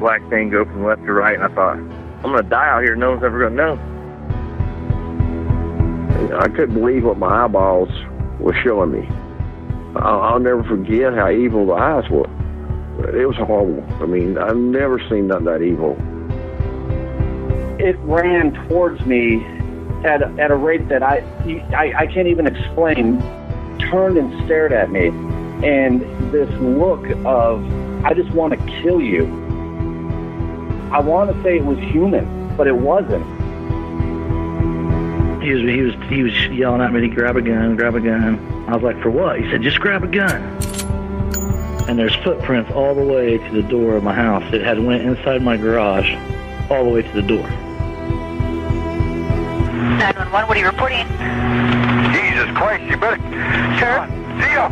Black thing go from left to right, and I thought, I'm gonna die out here. No one's ever gonna know. I couldn't believe what my eyeballs were showing me. I'll, I'll never forget how evil the eyes were. It was horrible. I mean, I've never seen nothing that evil. It ran towards me at a, at a rate that I, I I can't even explain. Turned and stared at me, and this look of I just want to kill you. I want to say it was human, but it wasn't. He was he was he was yelling at me to grab a gun, grab a gun. I was like, for what? He said, just grab a gun. And there's footprints all the way to the door of my house. It had went inside my garage, all the way to the door. 911, what are you reporting? Jesus Christ, you better. Sir? Zia,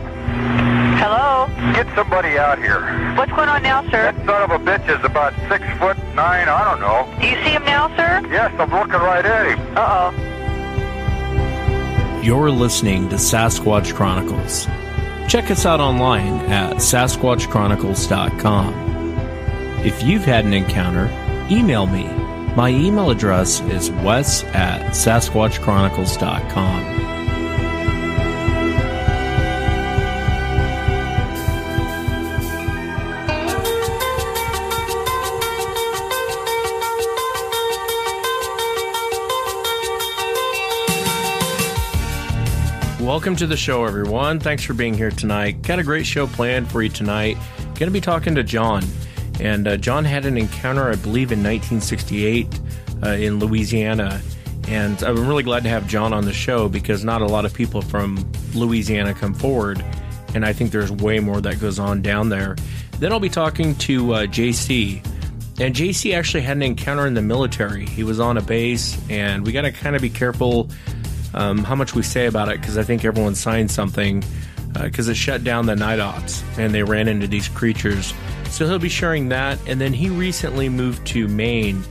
Hello? get somebody out here. What's going on now, sir? That son of a bitch is about six foot nine, I don't know. Do you see him now, sir? Yes, I'm looking right at him. Uh-oh. You're listening to Sasquatch Chronicles. Check us out online at sasquatchchronicles.com. If you've had an encounter, email me. My email address is wes at sasquatchchronicles.com. Welcome to the show, everyone. Thanks for being here tonight. Got a great show planned for you tonight. Going to be talking to John. And uh, John had an encounter, I believe, in 1968 uh, in Louisiana. And I'm really glad to have John on the show because not a lot of people from Louisiana come forward. And I think there's way more that goes on down there. Then I'll be talking to uh, JC. And JC actually had an encounter in the military. He was on a base, and we got to kind of be careful um, how much we say about it because I think everyone signed something because it shut down the night ops and they ran into these creatures. So he'll be sharing that. And then he recently moved to Maine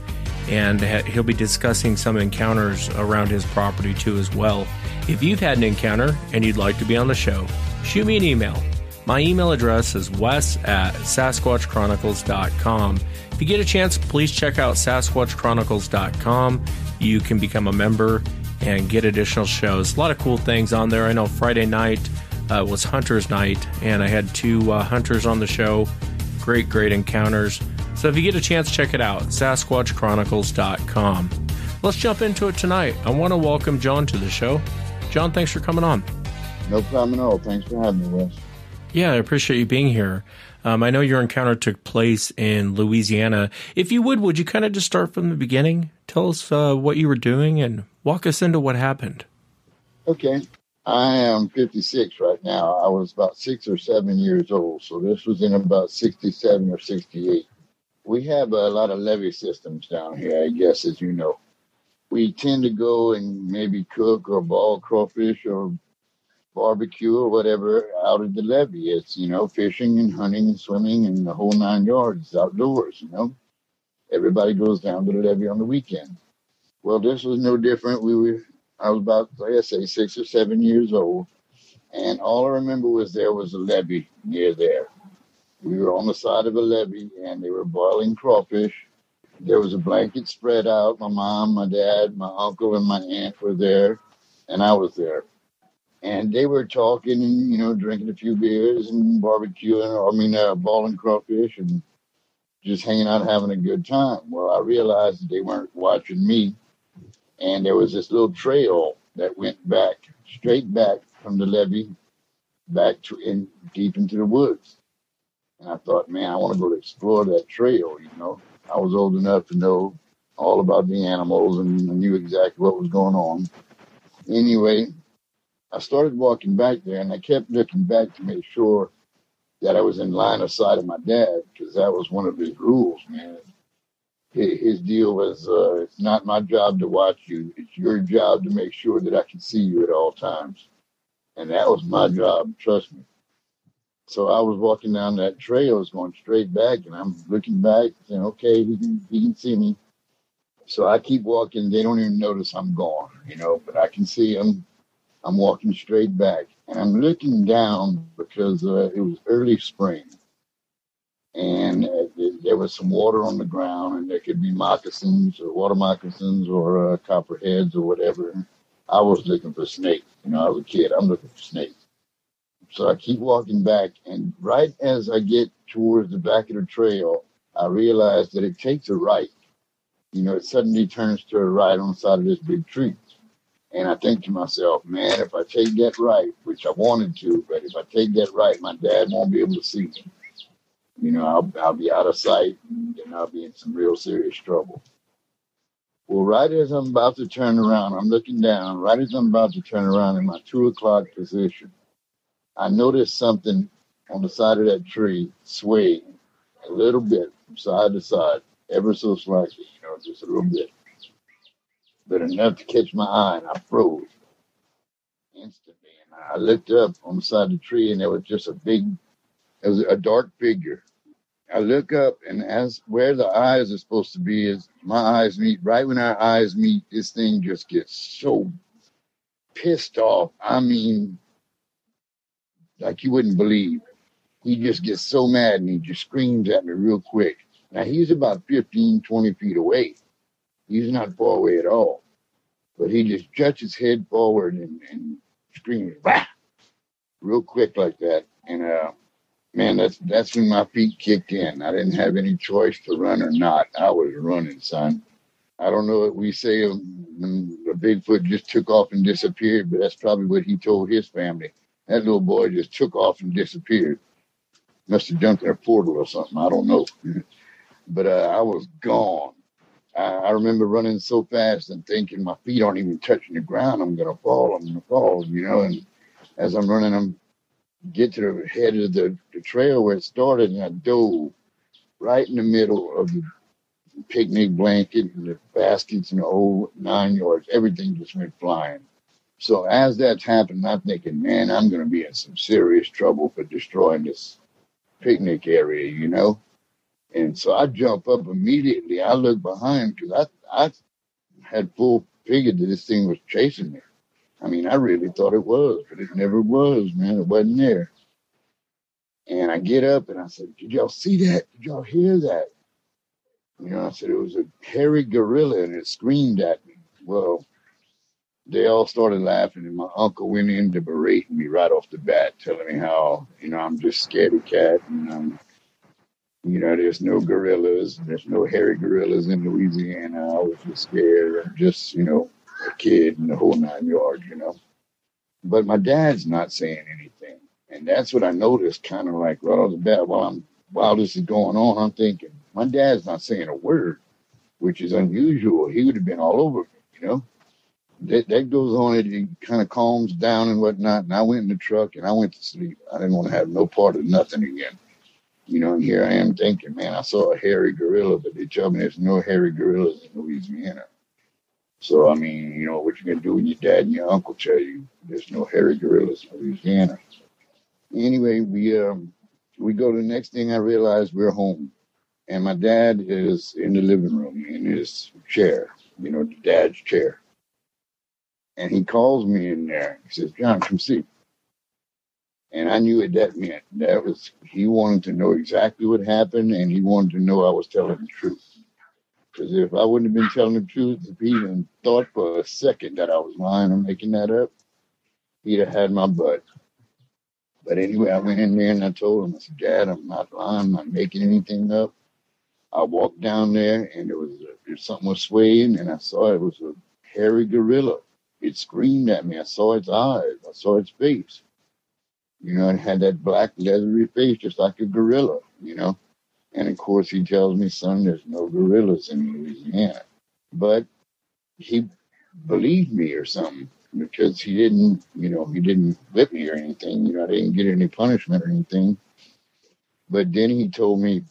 and ha- he'll be discussing some encounters around his property too as well. If you've had an encounter and you'd like to be on the show, shoot me an email. My email address is wes at sasquatchchronicles.com. If you get a chance, please check out sasquatchchronicles.com. You can become a member and get additional shows. A lot of cool things on there. I know Friday night uh, was Hunter's Night, and I had two uh, hunters on the show. Great, great encounters. So if you get a chance, check it out SasquatchChronicles.com. Let's jump into it tonight. I want to welcome John to the show. John, thanks for coming on. No problem at all. Thanks for having me, Wes. Yeah, I appreciate you being here. Um, I know your encounter took place in Louisiana. If you would, would you kind of just start from the beginning? Tell us uh, what you were doing and walk us into what happened. Okay. I am 56 right now. I was about six or seven years old, so this was in about 67 or 68. We have a lot of levee systems down here, I guess, as you know. We tend to go and maybe cook or ball crawfish or barbecue or whatever out of the levee. It's, you know, fishing and hunting and swimming and the whole nine yards outdoors, you know. Everybody goes down to the levee on the weekend. Well, this was no different. We were, I was about, like I say, six or seven years old. And all I remember was there was a levee near there. We were on the side of a levee and they were boiling crawfish. There was a blanket spread out. My mom, my dad, my uncle, and my aunt were there, and I was there and they were talking and you know drinking a few beers and barbecuing. I mean, uh, balling crawfish and just hanging out, having a good time. Well, I realized that they weren't watching me, and there was this little trail that went back, straight back from the levee, back to in deep into the woods. And I thought, man, I want to go explore that trail. You know, I was old enough to know all about the animals and knew exactly what was going on. Anyway, I started walking back there, and I kept looking back to make sure that I was in line of sight of my dad because that was one of his rules, man. His deal was, uh, it's not my job to watch you. It's your job to make sure that I can see you at all times. And that was my job, trust me. So I was walking down that trail, I was going straight back, and I'm looking back, saying, okay, he can, he can see me. So I keep walking. They don't even notice I'm gone, you know, but I can see them. I'm walking straight back, and I'm looking down because uh, it was early spring, and uh, there was some water on the ground, and there could be moccasins or water moccasins or uh, copperheads or whatever. I was looking for snakes. You know, I was a kid. I'm looking for snakes. So I keep walking back, and right as I get towards the back of the trail, I realize that it takes a right. You know, it suddenly turns to a right on the side of this big tree. And I think to myself, man, if I take that right, which I wanted to, but if I take that right, my dad won't be able to see me. You know, I'll, I'll be out of sight and I'll be in some real serious trouble. Well, right as I'm about to turn around, I'm looking down, right as I'm about to turn around in my two o'clock position, I noticed something on the side of that tree swaying a little bit from side to side, ever so slightly, you know, just a little bit, but enough to catch my eye, and I froze instantly. And I looked up on the side of the tree, and there was just a big, it was a dark figure. I look up, and as where the eyes are supposed to be is my eyes meet. Right when our eyes meet, this thing just gets so pissed off. I mean, like you wouldn't believe. He just gets so mad and he just screams at me real quick. Now he's about 15, 20 feet away. He's not far away at all. But he just juts his head forward and, and screams, "Bah!" real quick like that. And uh, man, that's that's when my feet kicked in. I didn't have any choice to run or not. I was running, son. I don't know what we say um, the Bigfoot just took off and disappeared, but that's probably what he told his family. That little boy just took off and disappeared. Must have jumped in a portal or something. I don't know. but uh, I was gone. I, remember running so fast and thinking my feet aren't even touching the ground. I'm gonna fall. I'm gonna fall. You know. And as I'm running, I'm get to the head of the, the trail where it started, and I dove right in the middle of the picnic blanket and the baskets and the nine yards. Everything just went flying. So as that's happened, I'm thinking, man, I'm going to be in some serious trouble for destroying this picnic area, you know. And so I jump up immediately. I look behind because I I had full figured that this thing was chasing me. I mean, I really thought it was, but it never was, man. It wasn't there. And I get up and I said, Did y'all see that? Did y'all hear that? You know, I said it was a hairy gorilla and it screamed at me. Well, they all started laughing, and my uncle went in to berate me right off the bat, telling me how, you know, I'm just scaredy cat and um, you know, there's no gorillas, there's no hairy gorillas in Louisiana. I was just scared, I'm just, you know, a kid and the whole nine yards, you know. But my dad's not saying anything. And that's what I noticed kind of like right off the bat while I'm while this is going on, I'm thinking, my dad's not saying a word, which is unusual. He would have been all over me, you know. That that goes on, it kind of calms down and whatnot. And I went in the truck and I went to sleep. I didn't want to have no part of nothing again. You know, and here I am thinking, man, I saw a hairy gorilla, but they tell me there's no hairy gorillas in Louisiana. So I mean, you know, what you gonna do when your dad and your uncle tell you there's no hairy gorillas in Louisiana? Anyway, we um we go to the next thing I realize we're home. And my dad is in the living room in his chair, you know, the dad's chair. And he calls me in there. He says, John, come see. And I knew what that meant. That was he wanted to know exactly what happened and he wanted to know I was telling the truth. Because if I wouldn't have been telling the truth, if he even thought for a second that I was lying or making that up, he'd have had my butt. But anyway, I went in there and I told him, I said, Dad, I'm not lying, I'm not making anything up. I walked down there and there was a, something was swaying and I saw it was a hairy gorilla. It screamed at me. I saw its eyes. I saw its face. You know, it had that black leathery face just like a gorilla, you know. And of course he tells me, son, there's no gorillas in Louisiana. But he believed me or something. because he didn't, you know, he didn't whip me or anything. You know, I didn't get any punishment or anything. But then he told me,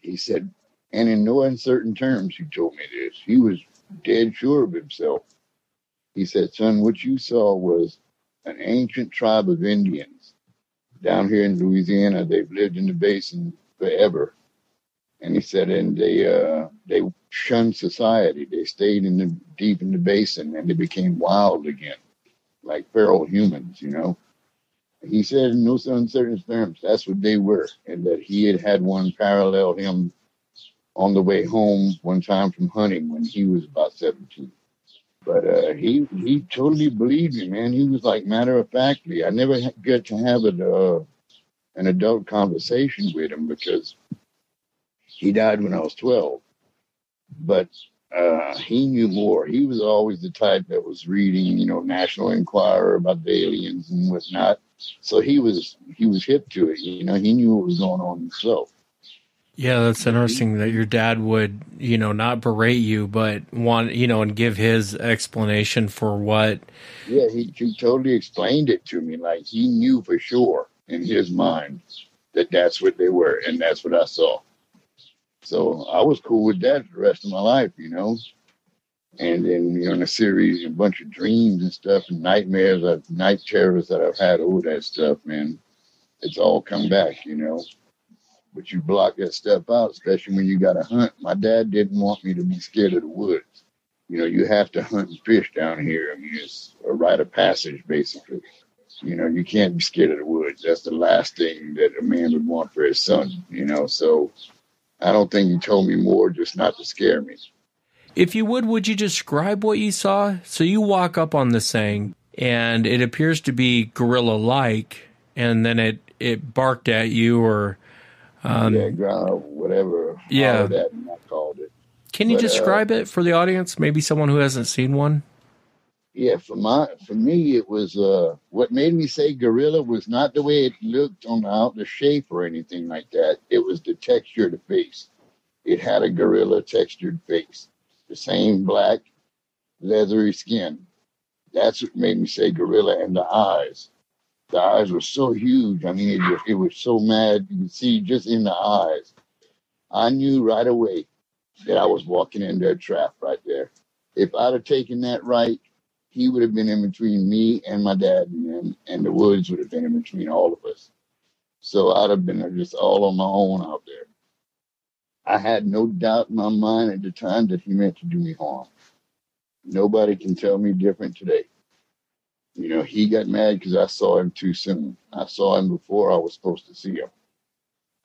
he said, and in no uncertain terms, he told me this. He was dead sure of himself. He said, son, what you saw was an ancient tribe of Indians down here in Louisiana. They've lived in the basin forever. And he said, and they uh, they shunned society. They stayed in the deep in the basin, and they became wild again, like feral humans, you know. He said in no uncertain terms, that's what they were, and that he had had one parallel him on the way home one time from hunting when he was about 17. But uh, he he totally believed me, man. He was like matter of factly. I never get to have a, uh, an adult conversation with him because he died when I was 12. But uh, he knew more. He was always the type that was reading, you know, National Enquirer about the aliens and whatnot. So he was he was hip to it. You know, he knew what was going on himself. Yeah, that's interesting that your dad would, you know, not berate you, but want, you know, and give his explanation for what. Yeah, he, he totally explained it to me. Like he knew for sure in his mind that that's what they were, and that's what I saw. So I was cool with that the rest of my life, you know. And then, you know, in a series, a bunch of dreams and stuff and nightmares, of night terrors that I've had, all that stuff, man. It's all come back, you know. But you block that stuff out, especially when you got to hunt. My dad didn't want me to be scared of the woods. You know, you have to hunt and fish down here. I mean, it's a rite of passage, basically. You know, you can't be scared of the woods. That's the last thing that a man would want for his son, you know. So I don't think he told me more just not to scare me. If you would, would you describe what you saw? So you walk up on this thing, and it appears to be gorilla like, and then it, it barked at you or. Um, yeah, ground, whatever. Yeah. hollered at me, I called it. Can you But, uh, describe it for the audience? Maybe someone who hasn't seen one? Yeah, for my for me, it was uh what made me say gorilla was not the way it looked on the out the shape or anything like that. It was the texture of the face. It had a gorilla textured face, the same black, leathery skin. That's what made me say gorilla, and the eyes. The eyes were so huge. I mean, it just it was so mad. You could see just in the eyes. I knew right away that I was walking into a trap right there. If I'd have taken that right, he would have been in between me and my dad, and, and the woods would have been in between all of us. So I'd have been just all on my own out there. I had no doubt in my mind at the time that he meant to do me harm. Nobody can tell me different today. You know, he got mad because I saw him too soon. I saw him before I was supposed to see him.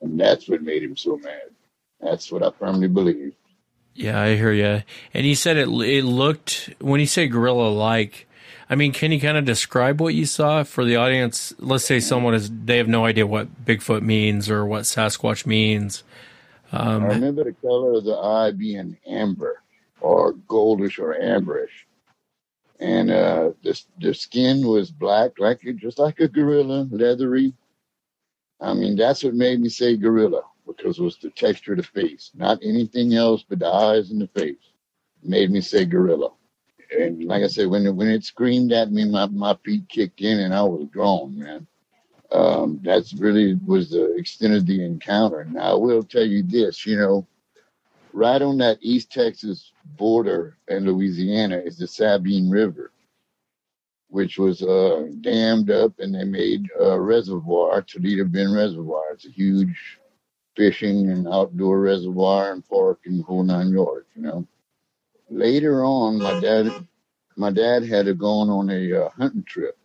And that's what made him so mad. That's what I firmly believe. Yeah, I hear you. And he said it. It looked when you say gorilla like. I mean, can you kind of describe what you saw for the audience? Let's say someone is they have no idea what Bigfoot means or what Sasquatch means. I Um, remember the color of the eye being amber or goldish or amberish. And uh, the, the skin was black, like just like a gorilla, leathery. I mean, that's what made me say gorilla because it was the texture of the face, not anything else but the eyes and the face. Made me say gorilla. And like I said, when it, when it screamed at me, my, my feet kicked in and I was gone, man. Um, that's really was the extent of the encounter. Now I will tell you this, you know, right on that East Texas border in Louisiana is the Sabine River, which was uh, dammed up and they made a reservoir, Toledo Bend Reservoir. It's a huge fishing and outdoor reservoir and park and the whole nine yards, you know. Later on, my dad, my dad had to go on a uh, hunting trip.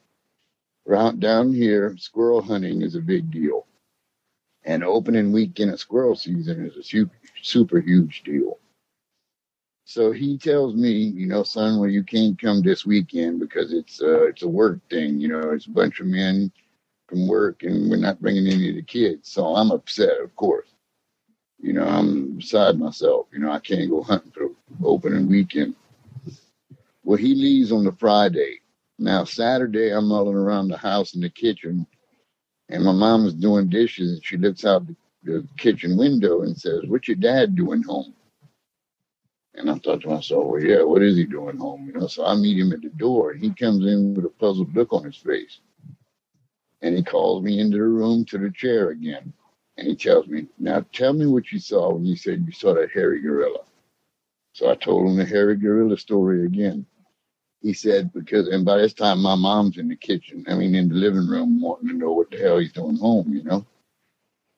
Around down here, squirrel hunting is a big deal. And opening weekend of squirrel season is a super, super huge deal. So he tells me, you know, son, well, you can't come this weekend because it's uh, it's a work thing. You know, it's a bunch of men from work, and we're not bringing any of the kids. So I'm upset, of course. You know, I'm beside myself. You know, I can't go hunting for opening weekend. Well, he leaves on the Friday. Now Saturday, I'm mulling around the house in the kitchen, and my mom was doing dishes, and she looks out the, the kitchen window and says, "What's your dad doing home?" And I thought to myself, well, yeah, what is he doing home? You know, so I meet him at the door, and he comes in with a puzzled look on his face. And he calls me into the room to the chair again. And he tells me, now tell me what you saw when you said you saw that hairy gorilla. So I told him the hairy gorilla story again. He said, because, and by this time my mom's in the kitchen, I mean, in the living room, wanting to know what the hell he's doing home, you know?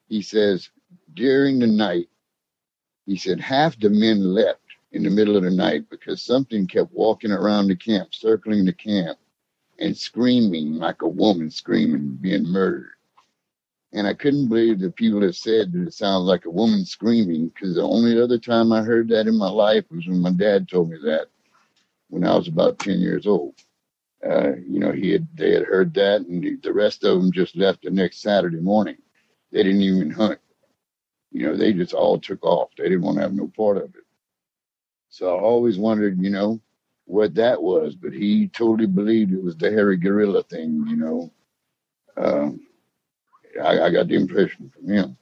He says, during the night, he said, half the men left in the middle of the night because something kept walking around the camp, circling the camp, and screaming like a woman screaming, being murdered. And I couldn't believe the people that said that it sounds like a woman screaming because the only other time I heard that in my life was when my dad told me that when I was about 10 years old. Uh, you know, he had, they had heard that and the rest of them just left the next Saturday morning. They didn't even hunt. You know, they just all took off. They didn't want to have no part of it. So I always wondered, you know, what that was, but he totally believed it was the hairy gorilla thing, you know. Um, I, I got the impression from him.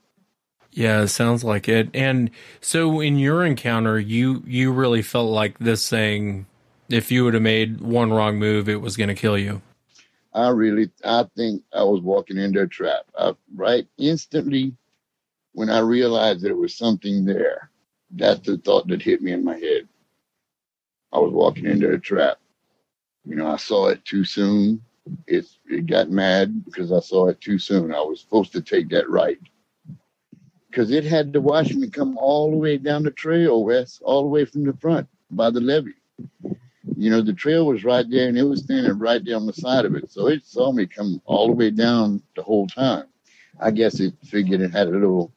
Yeah, it sounds like it. And so in your encounter, you you really felt like this thing if you would have made one wrong move, it was going to kill you. I really, I think I was walking into a trap. I, right instantly, when I realized it was something there, that's the thought that hit me in my head. I was walking into a trap. You know, I saw it too soon. It it got mad because I saw it too soon. I was supposed to take that right because it had to watch me come all the way down the trail, Wes, all the way from the front by the levee. You know, the trail was right there and it was standing right down the side of it. So it saw me come all the way down the whole time. I guess it figured it had a little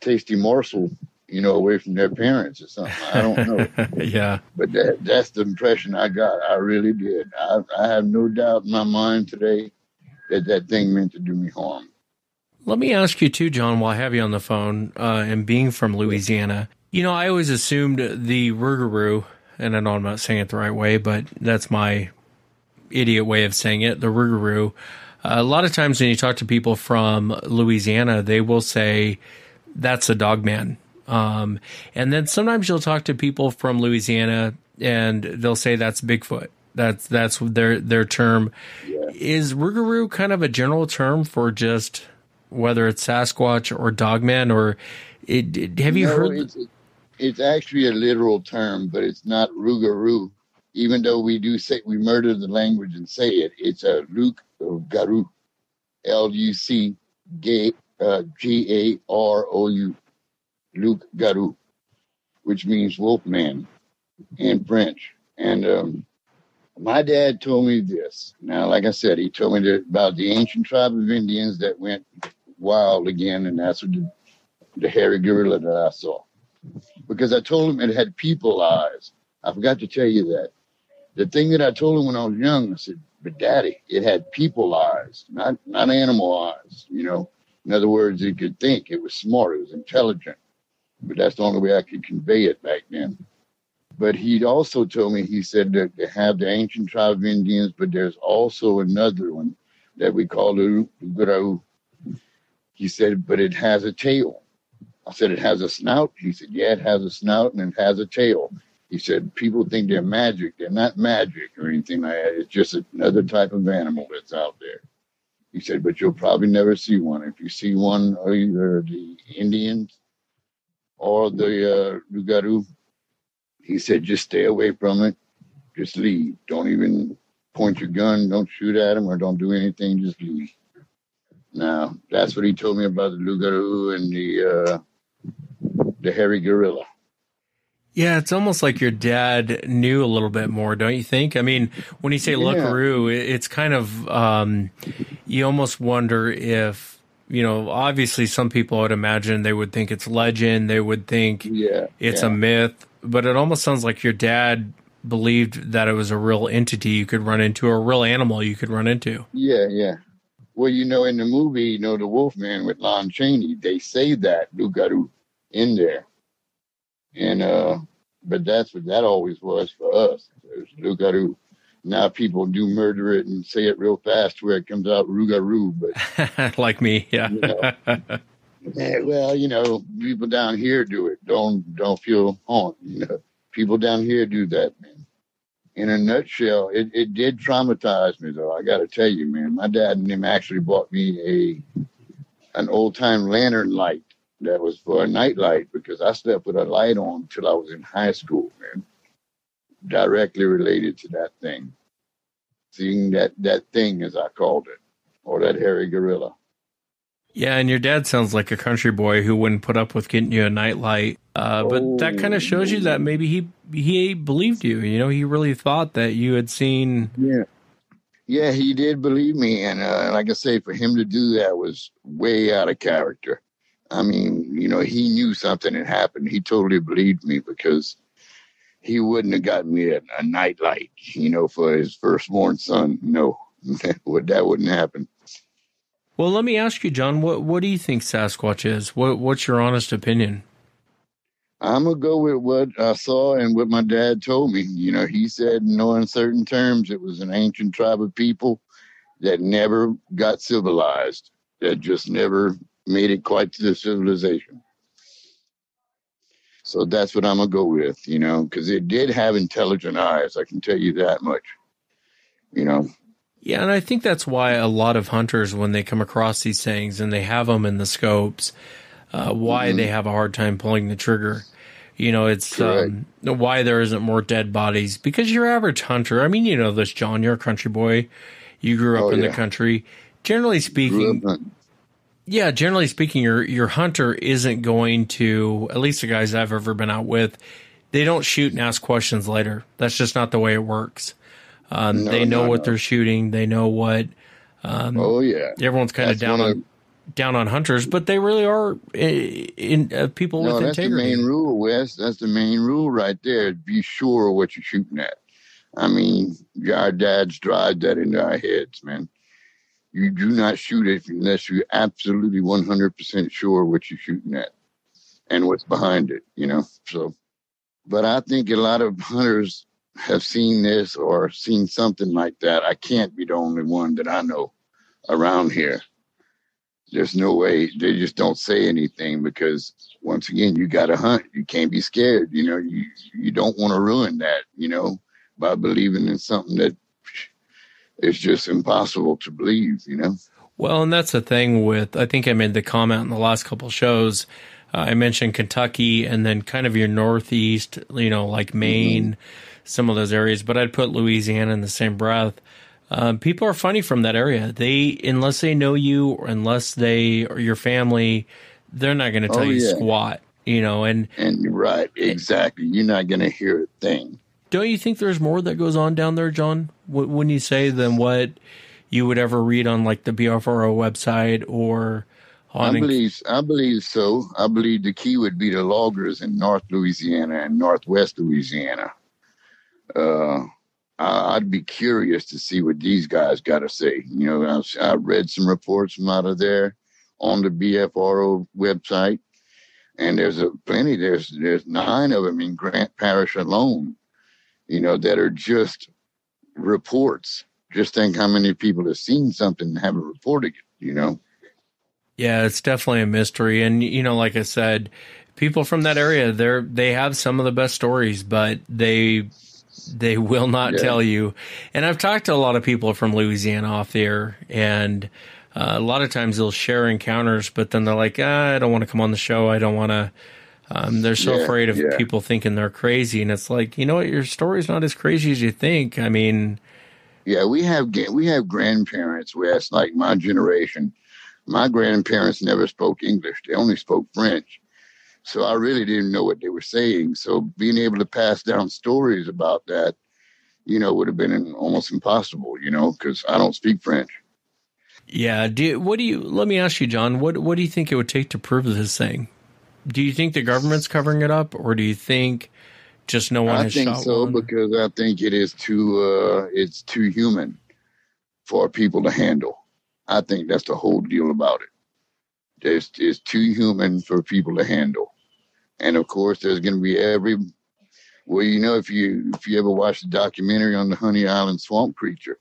tasty morsel, you know, away from their parents or something. I don't know. yeah. But that, that's the impression I got. I really did. I, I have no doubt in my mind today that that thing meant to do me harm. Let me ask you too, John, while I have you on the phone, uh, and being from Louisiana, you know, I always assumed the Rougarou, and I know I'm not saying it the right way, but that's my idiot way of saying it, the Rougarou. Uh, a lot of times when you talk to people from Louisiana, they will say that's a dog man. Um, and then sometimes you'll talk to people from Louisiana and they'll say that's Bigfoot. That's that's their their term. Yeah. Is Rougarou kind of a general term for just whether it's Sasquatch or Dogman or it, it, have you No, heard? It's, it's actually a literal term, but it's not Rougarou. Even though we do say we murder the language and say it, it's a Luke Garou, L U C G uh, A R O U, Luke Garou, which means wolfman in French. And um, my dad told me this. Now, like I said, he told me that about the ancient tribe of Indians that went wild again, and that's what the, the hairy gorilla that I saw. Because I told him it had people eyes. I forgot to tell you that. The thing that I told him when I was young, I said, but daddy, it had people eyes, not not animal eyes, you know. In other words, it could think, it was smart, it was intelligent. But that's the only way I could convey it back then. But he also told me, he said that they have the ancient tribe of Indians, but there's also another one that we call the Lugaru. He said, but it has a tail. I said, it has a snout. He said, yeah, it has a snout and it has a tail. He said, people think they're magic. They're not magic or anything like that. It's just another type of animal that's out there. He said, but you'll probably never see one. If you see one, either the Indians or the uh, Lugaru, he said, just stay away from it. Just leave. Don't even point your gun. Don't shoot at him or don't do anything. Just leave. Now, that's what he told me about the Lugaru and the uh, the hairy gorilla. Yeah, it's almost like your dad knew a little bit more, don't you think? I mean, when you say Yeah. Lookaroo, it's kind of um, you almost wonder if you know. Obviously, some people would imagine they would think it's legend. They would think Yeah. it's yeah. a myth, but it almost sounds like your dad believed that it was a real entity you could run into, or a real animal you could run into. Yeah, yeah. Well, you know, in the movie, you know, the Wolfman with Lon Chaney, they say that Lugaru in there. And uh but that's what that always was for us. It was Lugaru. Now people do murder it and say it real fast where it comes out Rugaru, but like me, yeah. you know, Yeah, well, you know, people down here do it. Don't don't feel harmed. You know, people down here do that, man. In a nutshell, it, it did traumatize me, though. I got to tell you, man. My dad and him actually bought me a an old time lantern light that was for a night light because I slept with a light on until I was in high school, man. Directly related to that thing, seeing that that thing as I called it, or that hairy gorilla. Yeah, and your dad sounds like a country boy who wouldn't put up with getting you a nightlight. Uh, but that kind of shows you that maybe he he believed you. You know, he really thought that you had seen. Yeah. Yeah, he did believe me, and uh, like I say, for him to do that was way out of character. I mean, you know, he knew something had happened. He totally believed me because he wouldn't have gotten me a, a nightlight, you know, for his firstborn son. No, that wouldn't happen. Well, let me ask you, John. What what do you think Sasquatch is? What what's your honest opinion? I'm gonna go with what I saw and what my dad told me. You know, he said in no uncertain terms it was an ancient tribe of people that never got civilized, that just never made it quite to the civilization. So that's what I'm gonna go with, you know, because it did have intelligent eyes. I can tell you that much. You know. Yeah, and I think that's why a lot of hunters, when they come across these things and they have them in the scopes, uh, why mm-hmm. they have a hard time pulling the trigger. You know, it's um, why there isn't more dead bodies because your average hunter. I mean, you know this, John. You're a country boy. You grew up oh, in yeah. the country. Generally speaking, yeah, generally speaking, your your hunter isn't going to. At least the guys I've ever been out with, they don't shoot and ask questions later. That's just not the way it works. Um, no, they know no, what no. they're shooting. They know what. Um, oh yeah. Everyone's kind of down on down on hunters, but they really are in, in uh, people no, with that's integrity. the main rule, Wes. That's the main rule right there. Be sure what you're shooting at. I mean, our dads drive that into our heads, man. You do not shoot it unless you're absolutely 100% sure what you're shooting at and what's behind it, you know? So, but I think a lot of hunters have seen this or seen something like that. I can't be the only one that I know around here there's no way they just don't say anything because once again you got to hunt you can't be scared you know you you don't want to ruin that you know by believing in something that is just impossible to believe you know well and that's the thing with i think i made the comment in the last couple shows uh, i mentioned kentucky and then kind of your northeast you know like maine mm-hmm. some of those areas but i'd put louisiana in the same breath um, people are funny from that area. They, unless they know you or unless they or your family, they're not going to tell oh, you yeah. squat. You know, and and right, exactly. You're not going to hear a thing. Don't you think there's more that goes on down there, John? When you say than what you would ever read on like the BFRO website or I believe I believe so. I believe the key would be the loggers in North Louisiana and Northwest Louisiana. Uh, I'd be curious to see what these guys got to say. You know, I, read some reports from out of there on the BFRO website, and there's a plenty. There's there's nine of them in Grant Parish alone. You know, that are just reports. Just think how many people have seen something and haven't reported it. You know. Yeah, it's definitely a mystery, and you know, like I said, people from that area, they're they have some of the best stories, but they they will not yeah. tell you. And I've talked to a lot of people from Louisiana off there, and uh, a lot of times they'll share encounters, but then they're like, ah, I don't want to come on the show. I don't want to. Um, they're so yeah, afraid of yeah. people thinking they're crazy, and it's like, you know what, your story's not as crazy as you think. I mean, yeah, we have we have grandparents where it's like my generation. My grandparents never spoke English; they only spoke French. So I really didn't know what they were saying. So being able to pass down stories about that, you know, would have been almost impossible, you know, because I don't speak French. Yeah. Do you, what do you? Let me ask you, John. What What do you think it would take to prove this thing? Do you think the government's covering it up, or do you think just no one I think so one? because I think it is too uh, it's too human for people to handle. I think that's the whole deal about it. It's, it's too human for people to handle. And of course, there's going to be every. Well, you know, if you if you ever watched the documentary on the Honey Island swamp creature,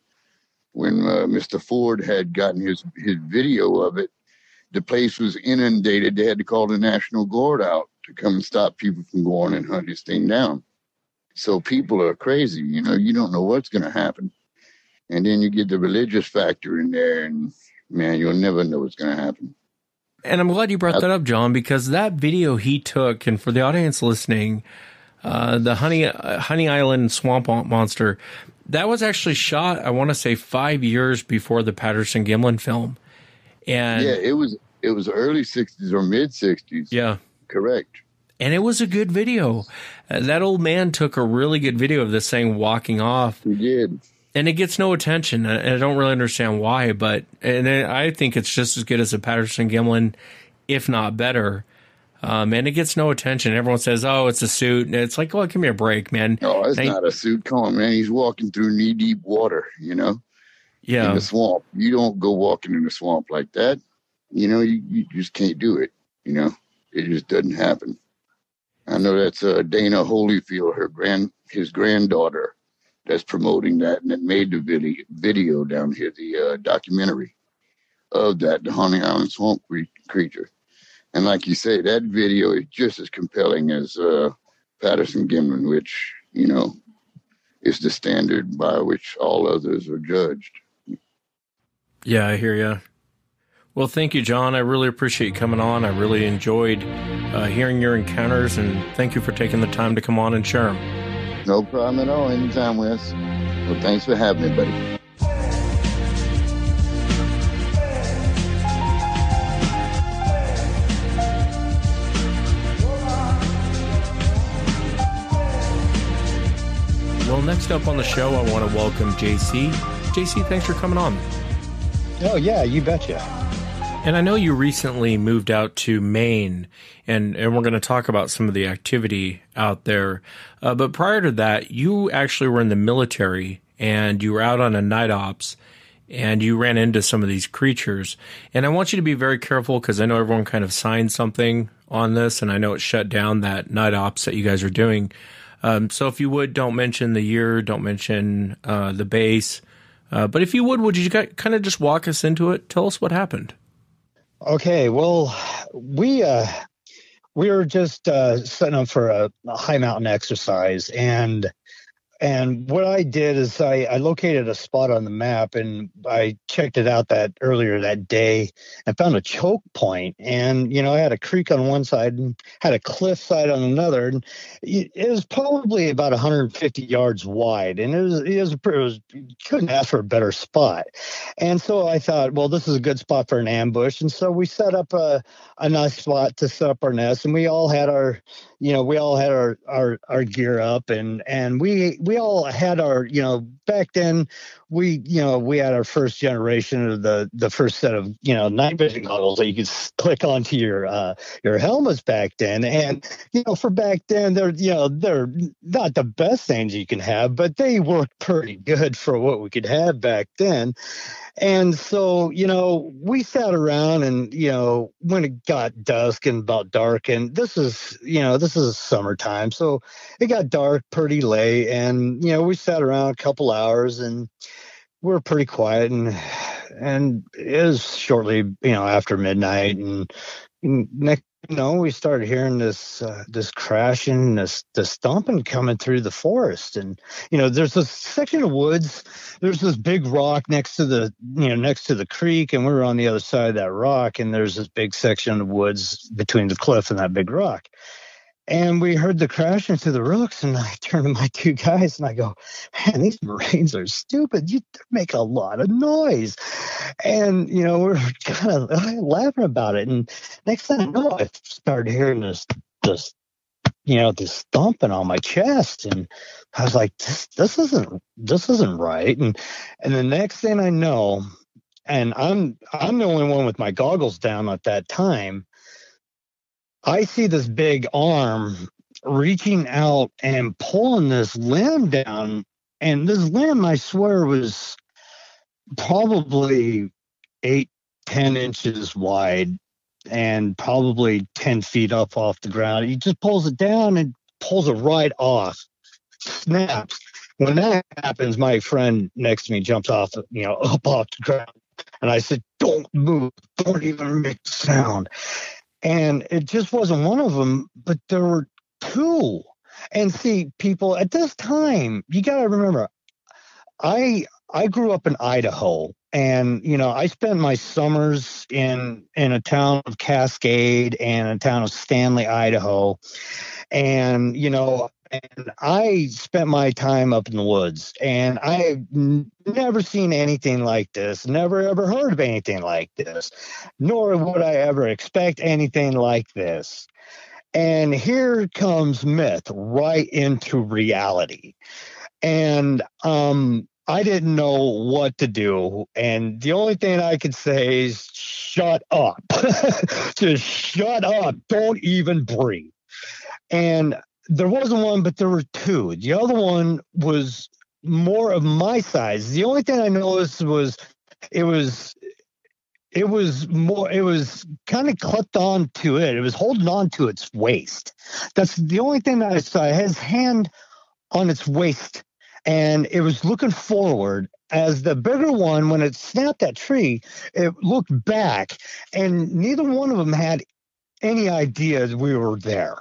when uh, Mr. Ford had gotten his his video of it, the place was inundated. They had to call the National Guard out to come and stop people from going and hunt this thing down. So people are crazy. You know, you don't know what's going to happen. And then you get the religious factor in there, and man, you'll never know what's going to happen. And I'm glad you brought that up, John, because that video he took, and for the audience listening, uh, the Honey uh, Honey Island Swamp Monster, that was actually shot. I want to say five years before the Patterson Gimlin film. And yeah, it was it was early '60s or mid '60s. Yeah, correct. And it was a good video. Uh, that old man took a really good video of this thing walking off. He did and it gets no attention. And I don't really understand why, but and I think it's just as good as a Patterson Gimlin, if not better. Um, and it gets no attention. Everyone says, "Oh, it's a suit," and it's like, "Well, give me a break, man." No, it's not a suit. Come on, man. He's walking through knee deep water. You know, yeah, in the swamp. You don't go walking in the swamp like that. You know, you, you just can't do it. You know, it just doesn't happen. I know that's uh, Dana Holyfield, her grand, his granddaughter that's promoting that and that made the video, video down here, the uh, documentary of that, the Honey Island Swamp creature. And like you say, that video is just as compelling as uh, Patterson Gimlin, which, you know, is the standard by which all others are judged. Yeah, I hear you. Well, thank you, John. I really appreciate you coming on. I really enjoyed uh, hearing your encounters, and thank you for taking the time to come on and share them. No problem at all. Anytime, Wes. Well, thanks for having me, buddy. Well, next up on the show, I want to welcome JC. JC, thanks for coming on. Oh, yeah, you betcha. And I know you recently moved out to Maine, and, and we're going to talk about some of the activity out there. Uh, but prior to that, you actually were in the military and you were out on a night ops and you ran into some of these creatures. And I want you to be very careful because I know everyone kind of signed something on this, and I know it shut down that night ops that you guys are doing. Um, so if you would, don't mention the year, don't mention uh, the base. Uh, but if you would, would you kind of just walk us into it? Tell us what happened. Okay, well, we uh, we were just uh, setting up for a, a high mountain exercise, and and what I did is I, I, located a spot on the map and I checked it out that earlier that day and found a choke point. And, you know, I had a creek on one side and had a cliff side on another. And it was probably about 150 yards wide. And it was, it was, it was couldn't ask for a better spot. And so I thought, well, this is a good spot for an ambush. And so we set up a, a nice spot to set up our nest. And we all had our, you know, we all had our, our, our gear up and, and we, we all had our, you know, back then we, you know, we had our first generation of the, the first set of, you know, night vision goggles that you could click onto your, uh, your helmets back then. And, you know, for back then, they're, you know, they're not the best things you can have, but they worked pretty good for what we could have back then. And so, you know, we sat around and, you know, when it got dusk and about dark, and this is, you know, this is summertime. So it got dark pretty late. And, you know, we sat around a couple hours and we are pretty quiet. And, and it was shortly, you know, after midnight. And, and next you know, we started hearing this uh, this crashing, this this stomping coming through the forest, and you know, there's this section of woods. There's this big rock next to the you know next to the creek, and we are on the other side of that rock, and there's this big section of woods between the cliff and that big rock. And we heard the crashing through the rooks, and I turned to my two guys and I go, "Man, these Marines are stupid. You make a lot of noise." And you know, we're kind of uh, laughing about it. And next thing I know, I started hearing this, this, you know, this thumping on my chest, and I was like, "This, this isn't, this isn't right." And and the next thing I know, and I'm I'm the only one with my goggles down at that time I see this big arm reaching out and pulling this limb down. And this limb, I swear, was probably eight, ten inches wide and probably 10 feet up off the ground. He just pulls it down and pulls it right off, snaps. When that happens, my friend next to me jumps off, you know, up off the ground, And I said, don't move, don't even make a sound. And it just wasn't one of them, but there were two. And see, people at this time, you got to remember, I I grew up in Idaho, and you know I spent my summers in in a town of Cascade and a town of Stanley, Idaho, and you know and I spent my time up in the woods, and I've n- never seen anything like this, never ever heard of anything like this, nor would I ever expect anything like this. And here comes myth right into reality. And um, I didn't know what to do. And the only thing I could say is shut up. Just shut up. Don't even breathe. And there wasn't one, but there were two. The other one was more of my size. The only thing I noticed was it was it was more it was kind of clipped on to it. It was holding on to its waist. That's the only thing that I saw. His hand on its waist and it was looking forward as the bigger one when it snapped that tree it looked back and neither one of them had any idea we were there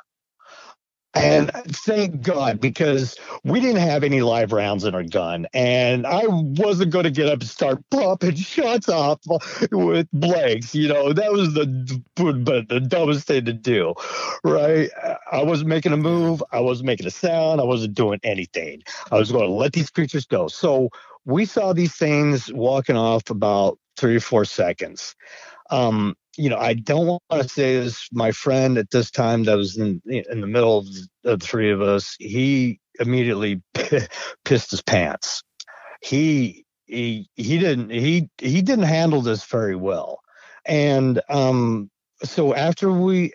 and thank God, because we didn't have any live rounds in our gun. And I wasn't going to get up and start popping shots off with blanks. You know, that was the, but the dumbest thing to do, right? I wasn't making a move. I wasn't making a sound. I wasn't doing anything. I was going to let these creatures go. So we saw these things walking off about three or four seconds. Um, you know, I don't want to say this. My friend at this time that was in in the middle of the three of us, he immediately pissed his pants. He he he didn't he he didn't handle this very well, and um, so after we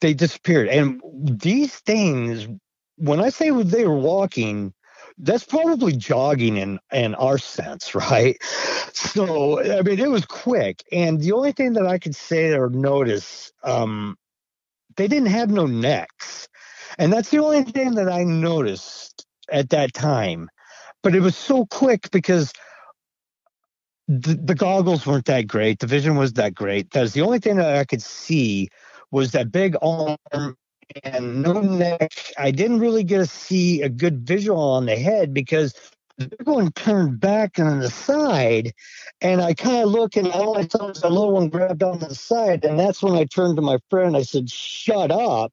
they disappeared, and these things, when I say they were walking, that's probably jogging in in our sense, right? So I mean, it was quick, and the only thing that I could say or notice, um, they didn't have no necks, and that's the only thing that I noticed at that time. But it was so quick because the, the goggles weren't that great, the vision was that great. That's the only thing that I could see was that big arm and no neck. I didn't really get to see a good visual on the head because the big one turned back on the side, and I kind of look and all I saw was the little one grabbed on the side, and that's when I turned to my friend. I said, "Shut up!"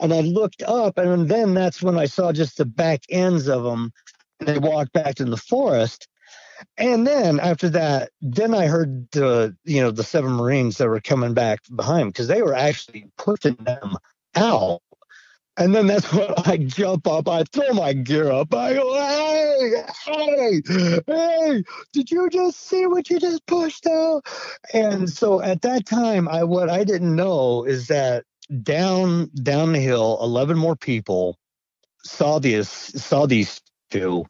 And I looked up, and then that's when I saw just the back ends of them. And they walked back in the forest. And then after that, then I heard the you know the seven Marines that were coming back behind because they were actually pushing them out. And then that's when I jump up, I throw my gear up, I go, hey, hey, hey, did you just see what you just pushed out? And so at that time, I what I didn't know is that down down the hill, eleven more people saw these saw these two.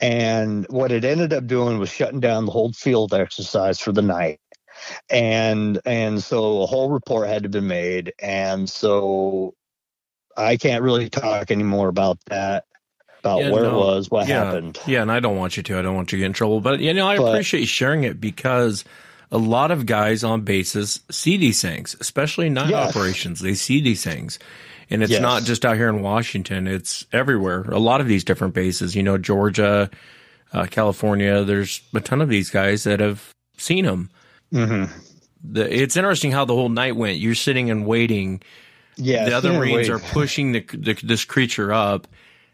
And what it ended up doing was shutting down the whole field exercise for the night and and so a whole report had to be made and so I can't really talk anymore about that, about yeah, where no, it was, what yeah, happened. Yeah, and I don't want you to. I don't want you to get in trouble. But you know, I but, appreciate you sharing it because a lot of guys on bases see these things, especially night yes. operations. They see these things. And it's yes. not just out here in Washington, it's everywhere. A lot of these different bases, you know, Georgia, uh, California, there's a ton of these guys that have seen them. Mm-hmm. The, it's interesting how the whole night went. You're sitting and waiting yeah, the other Marines are pushing the, the, this creature up.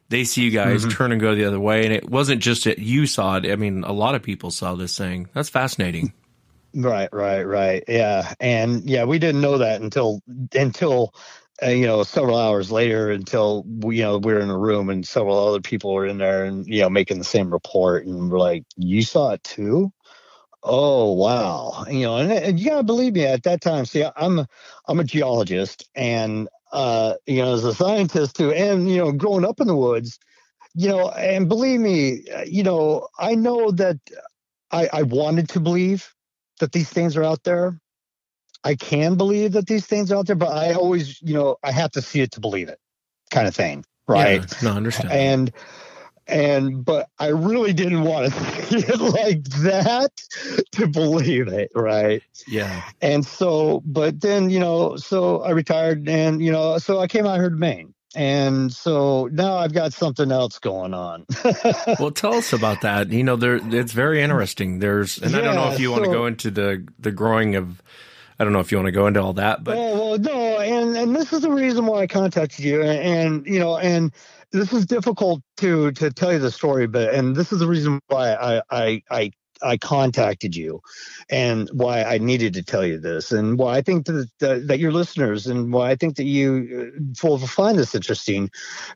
They see you guys mm-hmm. turn and go the other way, and it wasn't just that you saw it. I mean, a lot of people saw this thing. That's fascinating. Right, right, right. Yeah, and yeah, we didn't know that until until uh, you know several hours later. Until we, you know we were in a room and several other people were in there and you know making the same report, and we're like, "You saw it too?" Oh wow! You know, and, and you gotta believe me. At that time, see, I'm a, I'm a geologist, and uh, you know, as a scientist too, and you know, growing up in the woods, you know, and believe me, uh, you know, I know that I, I wanted to believe that these things are out there. I can believe that these things are out there, but I always, you know, I have to see it to believe it, kind of thing, right? Yeah, no, understand. And and but I really didn't want to see it like that to believe it, right? Yeah. And so, but then you know, so I retired, and you know, so I came out here to Maine, and so now I've got something else going on. well, tell us about that. You know, there it's very interesting. There's, and yeah, I don't know if you so, want to go into the the growing of. I don't know if you want to go into all that, but well, well no, and and this is the reason why I contacted you, and, and you know, and this is difficult to to tell you the story, but and this is the reason why I I I I contacted you and why I needed to tell you this and why I think that, that, that your listeners and why I think that you uh, will find this interesting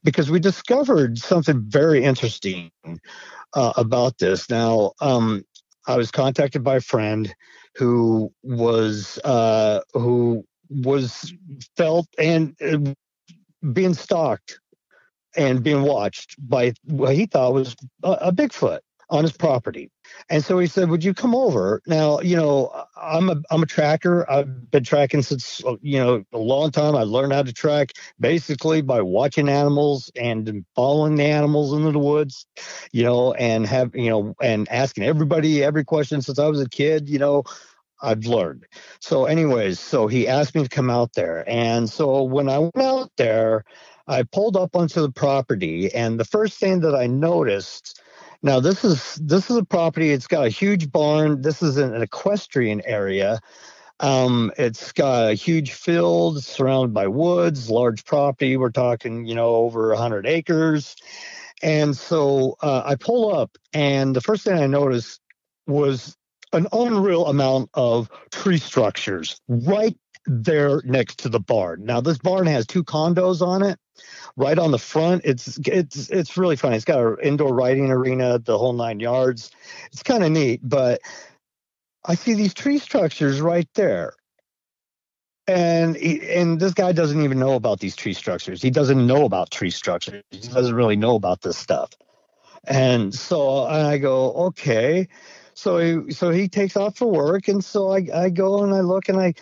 because we discovered something very interesting uh, about this. Now, um, I was contacted by a friend who was uh, who was felt and uh, being stalked and being watched by what he thought was a, Bigfoot on his property. And so he said, "Would you come over?" Now, you know, I'm a I'm a tracker. I've been tracking since you know a long time. I learned how to track basically by watching animals and following the animals into the woods, you know, and have you know and asking everybody every question since I was a kid. You know, I've learned. So, anyways, so he asked me to come out there, and so when I went out there. I pulled up onto the property, and the first thing that I noticed. Now this is this is a property. It's got a huge barn. This is an, equestrian area. Um, it's got a huge field surrounded by woods, large property. We're talking, you know, over 100 acres. And so uh, I pull up, and the first thing I noticed was an unreal amount of tree structures right there next to the barn. Now, this barn has two condos on it right on the front. It's it's it's really funny. It's got an indoor riding arena, the whole nine yards. It's kind of neat, but I see these tree structures right there. And he, and this guy doesn't even know about these tree structures. He doesn't know about tree structures. He doesn't really know about this stuff. And so I go, okay. So he so he takes off for work, and so I I go and I look and I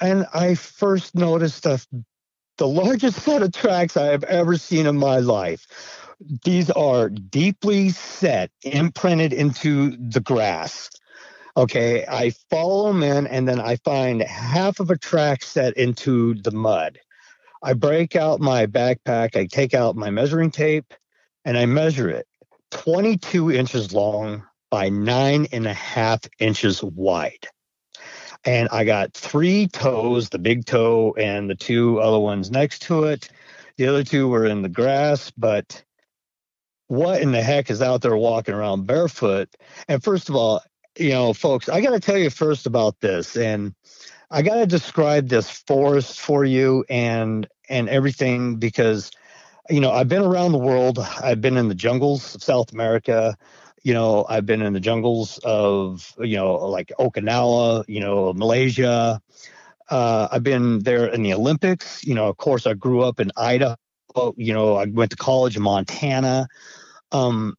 and I first noticed a the largest set of tracks I have ever seen in my life. These are deeply set, imprinted into the grass. Okay, I follow them in, and then I find half of a track set into the mud. I break out my backpack, I take out my measuring tape, and I measure it 22 inches long by nine and a half inches wide and I got three toes, the big toe and the two other ones next to it. The other two were in the grass, but what in the heck is out there walking around barefoot? And first of all, you know, folks, I got to tell you first about this, and I got to describe this forest for you and and everything because you know I've been around the world. I've been in the jungles of South America you know, I've been in the jungles of, you know, like Okinawa, you know, Malaysia. Uh, I've been there in the Olympics. You know, of course, I grew up in Idaho. You know, I went to college in Montana. Um,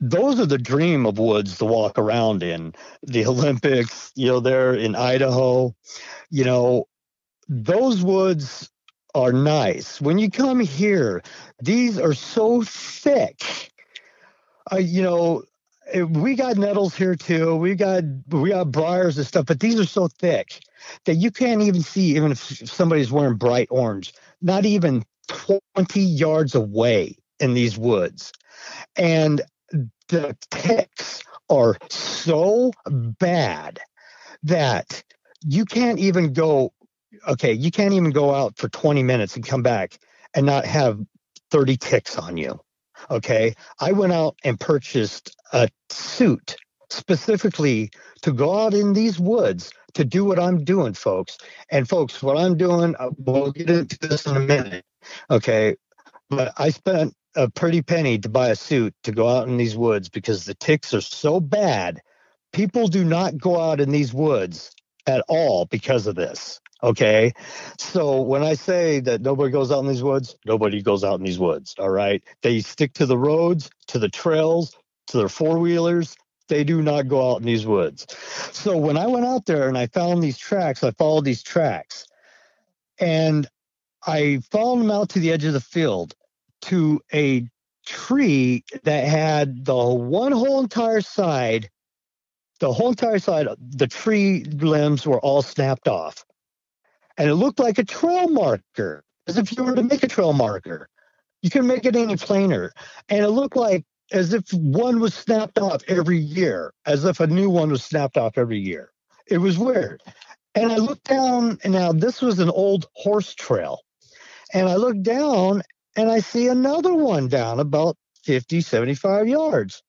those are the dream of woods to walk around in. The Olympics, you know, there in Idaho. You know, those woods are nice. When you come here, these are so thick uh, you know, eh, we got nettles here too. We got we got briars and stuff, but these are so thick that you can't even see even if somebody's wearing bright orange. Not even 20 yards away in these woods. And the ticks are so bad that you can't even go okay, you can't even go out for 20 minutes and come back and not have 30 ticks on you. Okay. I went out and purchased a suit specifically to go out in these woods to do what I'm doing, folks. And folks, what I'm doing, uh, we'll get into this in a minute. Okay. But I spent a pretty penny to buy a suit to go out in these woods because the ticks are so bad. People do not go out in these woods at all because of this. Okay. So when I say that nobody goes out in these woods, nobody goes out in these woods. All right. They stick to the roads, to the trails, to their four wheelers. They do not go out in these woods. So when I went out there and I found these tracks, I followed these tracks and I followed them out to the edge of the field to a tree that had the one whole entire side, the whole entire side, the tree limbs were all snapped off. And it looked like a trail marker, as if you were to make a trail marker. You can make it any plainer. And it looked like as if one was snapped off every year, as if a new one was snapped off every year. It was weird. And I looked down, and now this was an old horse trail. And I looked down and I see another one down about 50, 75 yards.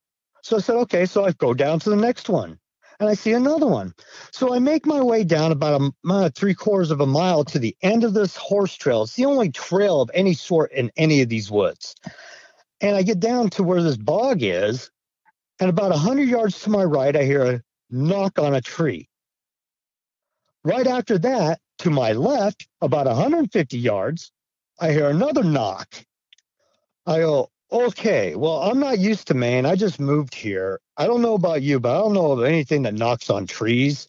So I said, okay, so I go down to the next one and I see another one. So I make my way down about a uh, three quarters of a mile to the end of this horse trail. It's the only trail of any sort in any of these woods. And I get down to where this bog is, and about 100 yards to my right, I hear a knock on a tree. Right after that, to my left, about 150 yards, I hear another knock. I go, okay, well, I'm not used to Maine. I just moved here. I don't know about you, but I don't know of anything that knocks on trees.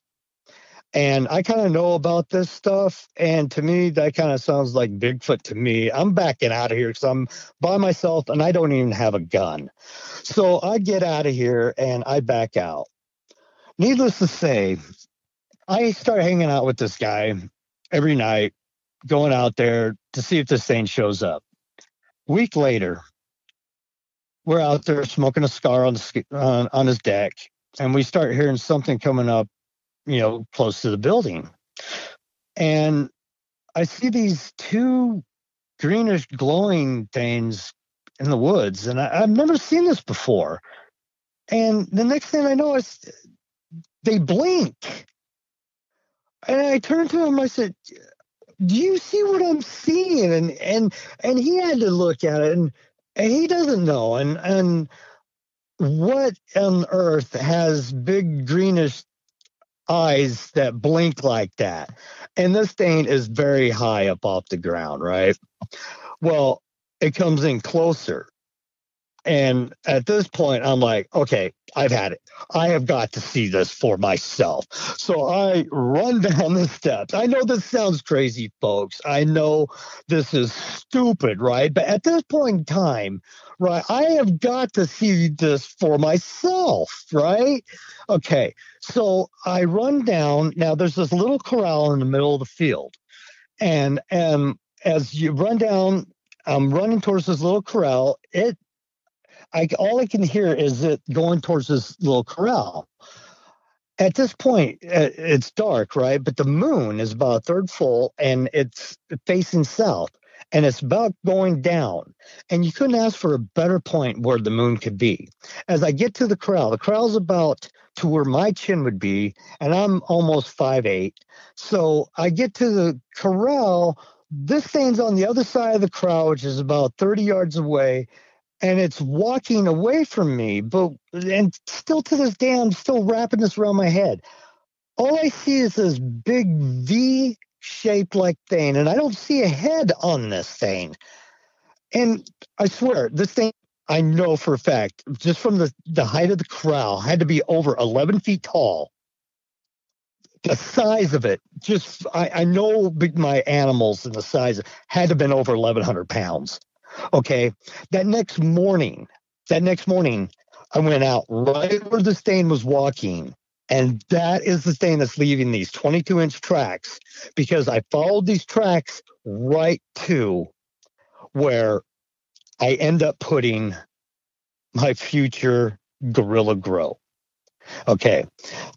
And I kind of know about this stuff. And to me, that kind of sounds like Bigfoot to me. I'm backing out of here because I'm by myself and I don't even have a gun. So I get out of here and I back out. Needless to say, I start hanging out with this guy every night, going out there to see if this thing shows up. Week later, we're out there smoking a cigar on the on, on his deck, and we start hearing something coming up you know, close to the building. And I see these two greenish glowing things in the woods, and I, have never seen this before. And the next thing I know is they blink. And I turned to him, I said, Do you see what I'm seeing? And and and he had to look at it and, and he doesn't know. And and what on earth has big greenish eyes that blink like that. And this thing is very high up off the ground, right? Well, it comes in closer. And at this point, I'm like, okay, I've had it. I have got to see this for myself. So I run down the steps. I know this sounds crazy, folks. I know this is stupid, right? But at this point in time, right, I have got to see this for myself, right? Okay, so I run down. Now there's this little corral in the middle of the field. And and as you run down, I'm running towards this little corral. It I all I can hear is it going towards this little corral. At this point, uh, it's dark, right? But the moon is about a third full, and it's facing south, and it's about going down. And you couldn't ask for a better point where the moon could be. As I get to the corral, the corral's about to where my chin would be, and I'm almost five eight. So I get to the corral. This thing's on the other side of the corral, which is about 30 yards away and it's walking away from me. But and still to this day, I'm still wrapping this around my head. All I see is this big V shaped like thing, and I don't see a head on this thing. And I swear, this thing I know for a fact, just from the, the height of the corral, had to be over 11 feet tall. The size of it, just I, I know my animals and the size had to have been over 1,100 pounds. Okay. That next morning, that next morning, I went out right where the stain was walking. And that is the stain that's leaving these 22 inch tracks because I followed these tracks right to where I end up putting my future guerrilla grow. Okay.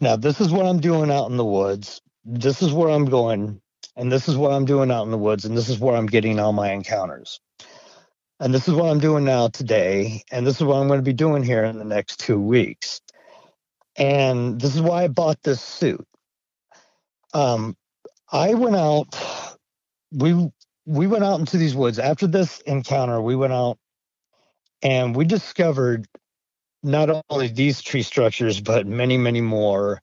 Now, this is what I'm doing out in the woods. This is where I'm going. And this is what I'm doing out in the woods. And this is where I'm getting all my encounters. And this is what I'm doing now today. And this is what I'm going to be doing here in the next two weeks. And this is why I bought this suit. Um, I went out, we we went out into these woods after this encounter. We went out and we discovered not only these tree structures, but many, many more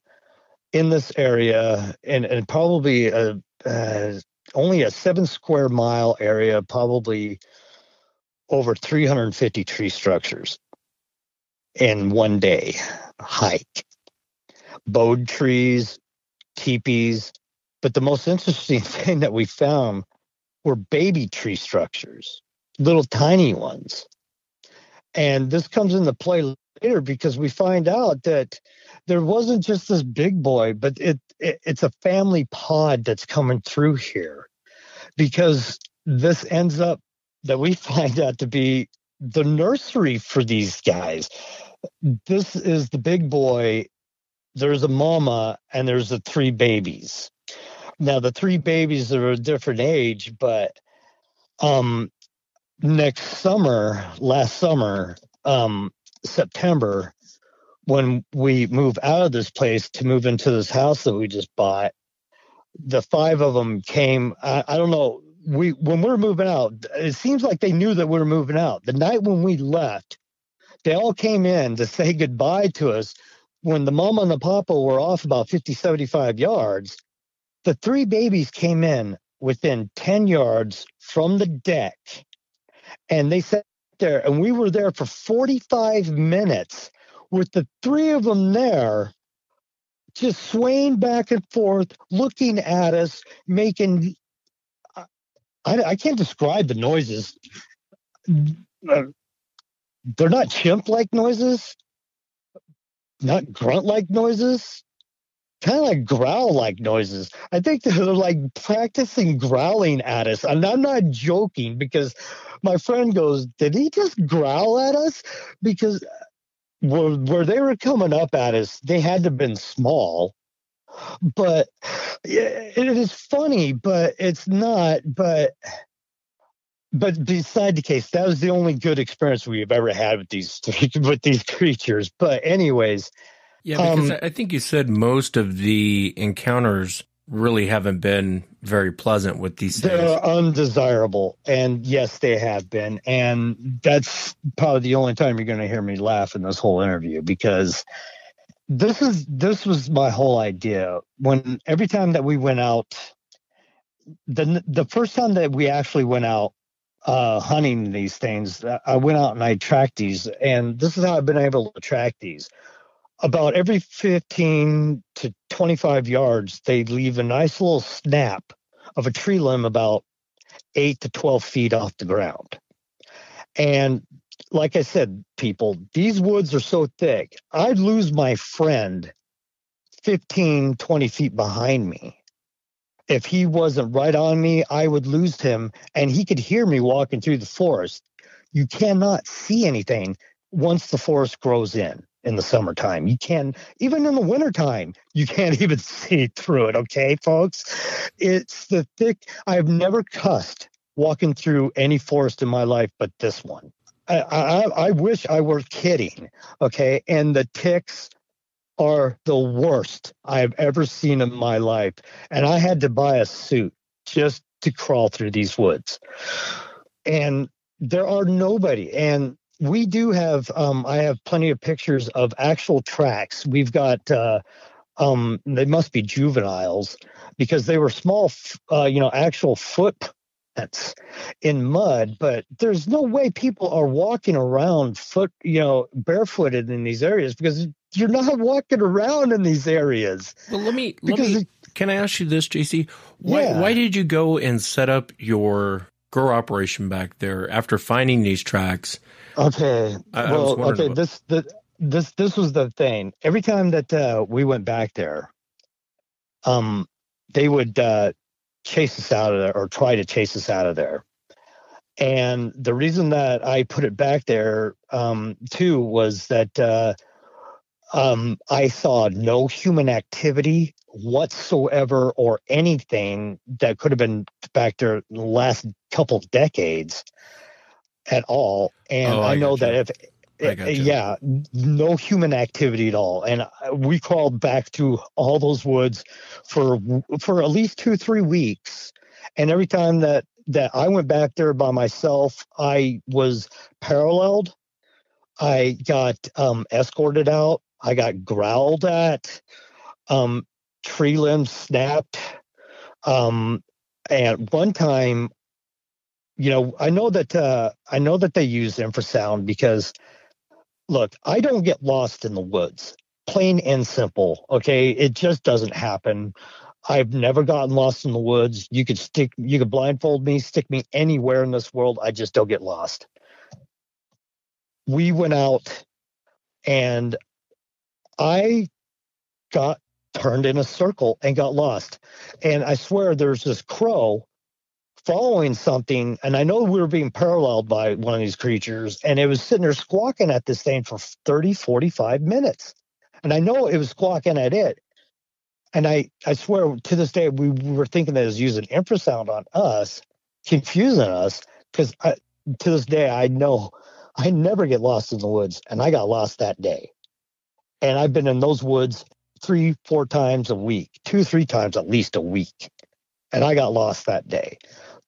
in this area, and, and probably a, uh, only a seven square mile area, probably over 350 tree structures in one day hike. Bowed trees, teepees, but the most interesting thing that we found were baby tree structures, little tiny ones. and this comes into play later because we find out that there wasn't just this big boy, but it, it it's a family pod that's coming through here because this ends up that we find out to be the nursery for these guys. This is the big boy. There's a mama and there's the three babies. Now the three babies are a different age, but um next summer, last summer, um September, when we move out of this place to move into this house that we just bought, the five of them came. I, I don't know. We when we are moving out, it seems like they knew that we were moving out. The night when we left, they all came in to say goodbye to us. When the mama and the papa were off about 50, 75 yards, the three babies came in within 10 yards from the deck and they sat there and we were there for 45 minutes with the three of them there just swaying back and forth looking at us making I can't describe the noises uh, they're not chimp like noises not grunt like noises kind of like growl like noises. I think they're like practicing growling at us. And I'm not joking because my friend goes, Did he just growl at us? Because where, where they were coming up at us, they had to have been small. But it is funny, but it's not. But but beside the case, that was the only good experience we've ever had with these with these creatures. But anyways, yeah, because um, I think you said most of the encounters really haven't been very pleasant with these they're things. Undesirable. And yes, they have been. And that's probably the only time you're going to hear me laugh in this whole interview because this is this was my whole idea. When every time that we went out, the the first time that we actually went out uh, hunting these things, I went out and I tracked these, and this is how I've been able to track these about every 15 to 25 yards, they leave a nice little snap of a tree limb about 8 to 12 feet off the ground. And like I said, people, these woods are so thick, I'd lose my friend 15, 20 feet behind me. If he wasn't right on me, I would lose him and he could hear me walking through the forest. You cannot see anything once the forest grows in in the summertime. You can even in the wintertime, you can't even see through it, okay, folks? It's the thick I've never cussed walking through any forest in my life but this one. I, I, I wish I were kidding, okay? And the ticks are the worst I've ever seen in my life. And I had to buy a suit just to crawl through these woods. And there are nobody. And we do have um, i have plenty of pictures of actual tracks we've got uh, um, they must be juveniles because they were small uh, you know actual in mud but there's no way people are walking around foot you know barefooted in these areas because you're not walking around in these areas well let me let me can i ask you this jc why, yeah. why did you go and set up your grow operation back there after finding these tracks Okay. I, well, I okay. About... This the, this this was the thing. Every time that uh, we went back there, um, they would uh, chase us out of there or try to chase us out of there. And the reason that I put it back there um, too was that uh, um, I saw no human activity whatsoever or anything that could have been back there in the last couple decades at all. And oh, I, I know that if yeah, no human activity at all. And we crawled back to all those woods for for at least two three weeks. And every time that that I went back there by myself, I was paralleled. I got um, escorted out. I got growled at. Um, tree limbs snapped. Um, and one time you know, I know that uh, I know that they use infrasound because, look, I don't get lost in the woods. Plain and simple. Okay, it just doesn't happen. I've never gotten lost in the woods. You could stick, you could blindfold me, stick me anywhere in this world. I just don't get lost. we went out and I got turned in a circle and got lost. And I swear there's this crow following something. And I know we were being paralleled by one of these creatures, and it was sitting there squawking at this thing for 30, 45 minutes. And I know it was squawking at it. And I, I swear to this day, we were thinking that it was using infrasound on us, confusing us. Because to this day, I know I never get lost in the woods, and I got lost that day. And I've been in those woods three, four times a week, two, three times at least a week. And I got lost that day.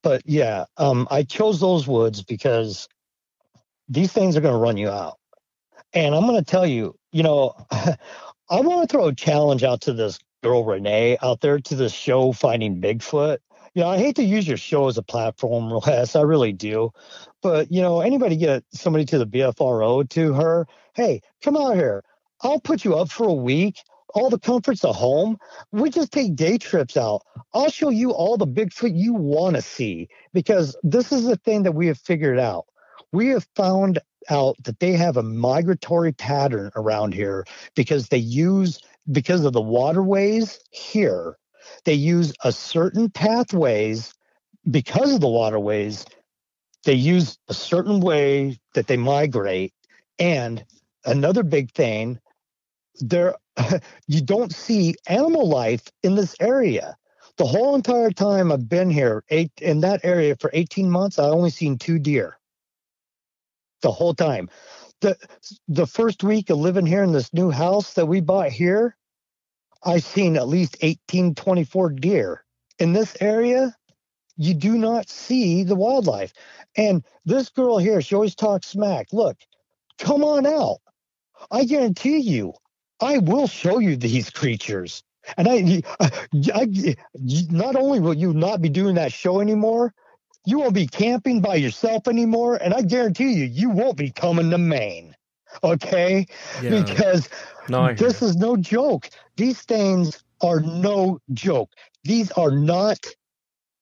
But yeah, um, I chose those woods because these things are going to run you out. And I'm going to tell you, you know, I want to throw a challenge out to this girl Ranae out there to this show Finding Bigfoot. You know, I hate to use your show as a platform, Wes. I really do. But you know, anybody get somebody to the BFRO to her, hey, come out here. I'll put you up for a week all the comforts of home. We just take day trips out. I'll show you all the Bigfoot you want to see because this is the thing that we have figured out. We have found out that they have a migratory pattern around here because they use because of the waterways here they use a certain pathways because of the waterways they use a certain way that they migrate and another big thing there you don't see animal life in this area. The whole entire time I've been here, eight in that area for 18 months, I only seen two deer. The whole time. The the first week of living here in this new house that we bought here, I seen at least 18, 24 deer. In this area, you do not see the wildlife. And this girl here, she always talks smack. Look, come on out. I guarantee you, I will show you these creatures. And I, I, not only will you not be doing that show anymore, you won't be camping by yourself anymore. And I guarantee you, you won't be coming to Maine. Okay? Yeah. Because no, this is no joke. These things are no joke. These are not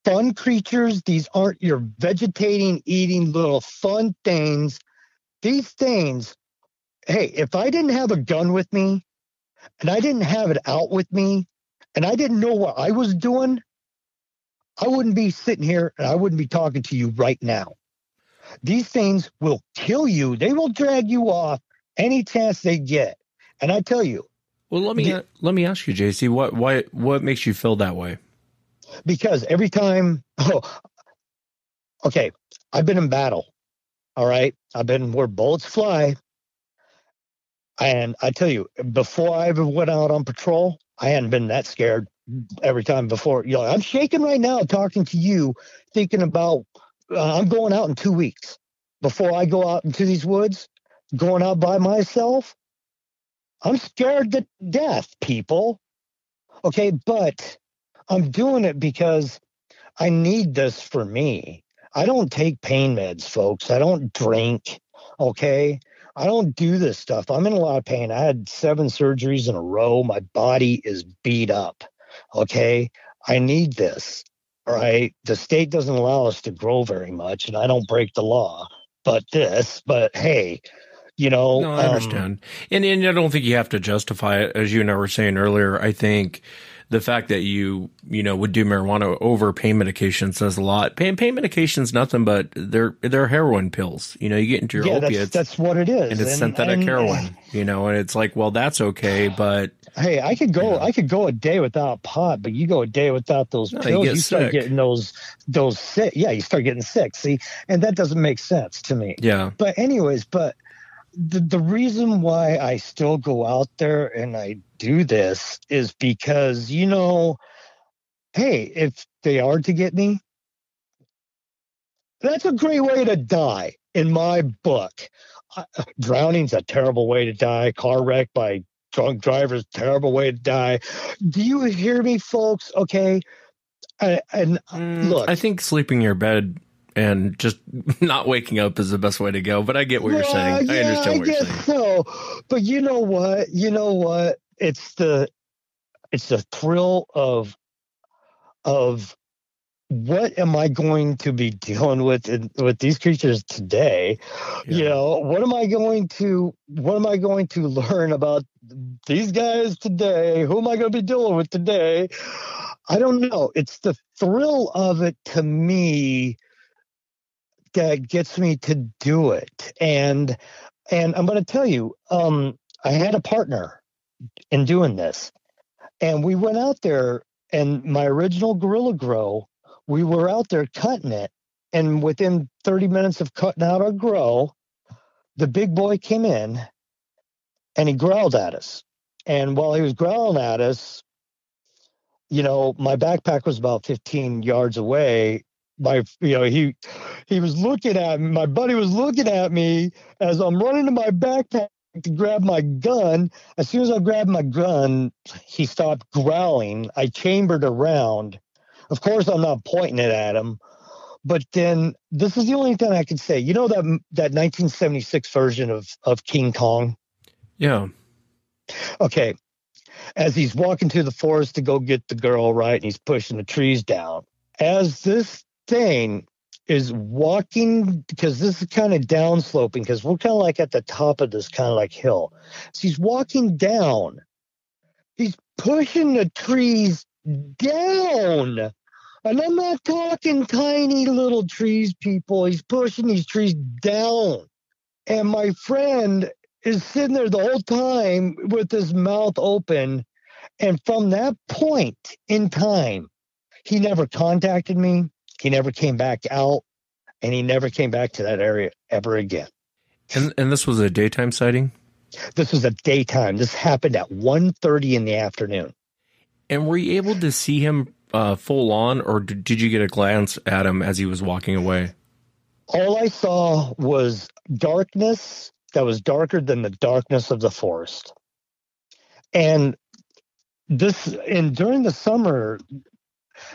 fun creatures. These aren't your vegetating, eating little fun things. These things, hey, if I didn't have a gun with me, and I didn't have it out with me and I didn't know what I was doing, I wouldn't be sitting here and I wouldn't be talking to you right now. These things will kill you. They will drag you off any chance they get. And I tell you. Well, let me the, let me ask you, JC, what why what makes you feel that way? Because every time, oh, okay, I've been in battle. All right, I've been where bullets fly, and I tell you, before I ever went out on patrol, I hadn't been that scared every time before. You know, I'm shaking right now talking to you, thinking about uh, I'm going out in two weeks. Before I go out into these woods, going out by myself, I'm scared to death, people. Okay, but I'm doing it because I need this for me. I don't take pain meds, folks. I don't drink. Okay. I don't do this stuff. I'm in a lot of pain. I had seven surgeries in a row. My body is beat up. Okay. I need this. All right. The state doesn't allow us to grow very much, and I don't break the law. But this, but hey, you know. No, I um, understand. And, and I don't think you have to justify it. As you and I were saying earlier, I think the fact that you you know would do marijuana over pain medication says a lot. Pain pain medication's nothing but they're they're heroin pills. You know, you get into your yeah, opiates. That's, that's what it is, and it's and, synthetic and, heroin. You know, and it's like, well, that's okay, but hey, I could go you know. I could go a day without pot, but you go a day without those no, pills, you, you start getting those those sick. Yeah, you start getting sick. See, and that doesn't make sense to me. Yeah. But anyways, but the, the reason why I still go out there and I do this is because, you know, hey, if they are to get me, that's a great way to die in my book. Uh, drowning's a terrible way to die. Car wreck by drunk drivers, terrible way to die. Do you hear me, folks? Okay. I, and mm, look, I think sleeping in your bed and just not waking up is the best way to go. But I get what you're saying. Yeah, I understand what I you're saying. So, but you know what? You know what? It's the it's the thrill of of what am I going to be dealing with in, with these creatures today? Yeah. You know, what am I going to what am I going to learn about these guys today? Who am I going to be dealing with today? I don't know. It's the thrill of it to me that gets me to do it. And and I'm going to tell you, um, I had a partner in doing this, and we went out there. And my original Guerrilla Grow, we were out there cutting it, and within 30 minutes of cutting out our grow, the big boy came in, and he growled at us. And while he was growling at us, you know, my backpack was about 15 yards away. My, you know, he he was looking at me. My buddy was looking at me as I'm running to my backpack to grab my gun. As soon as I grabbed my gun, he stopped growling. I chambered around. Of course, I'm not pointing it at him. But then this is the only thing I can say. You know that that 1976 version of of King Kong. Yeah. Okay as he's walking through the forest to go get the girl, right? And he's pushing the trees down. As this thing is walking, because this is kind of downsloping, because we're kind of like at the top of this kind of like hill. So he's walking down. He's pushing the trees down. And I'm not talking tiny little trees, people. He's pushing these trees down. And my friend is sitting there the whole time with his mouth open. And from that point in time, he never contacted me. He never came back out and he never came back to that area ever again. And, and this was a daytime sighting? This was a daytime. This happened at 1.30 in the afternoon. And were you able to see him uh, full on, or did you get a glance at him as he was walking away? All I saw was darkness that was darker than the darkness of the forest. And this, and during the summer,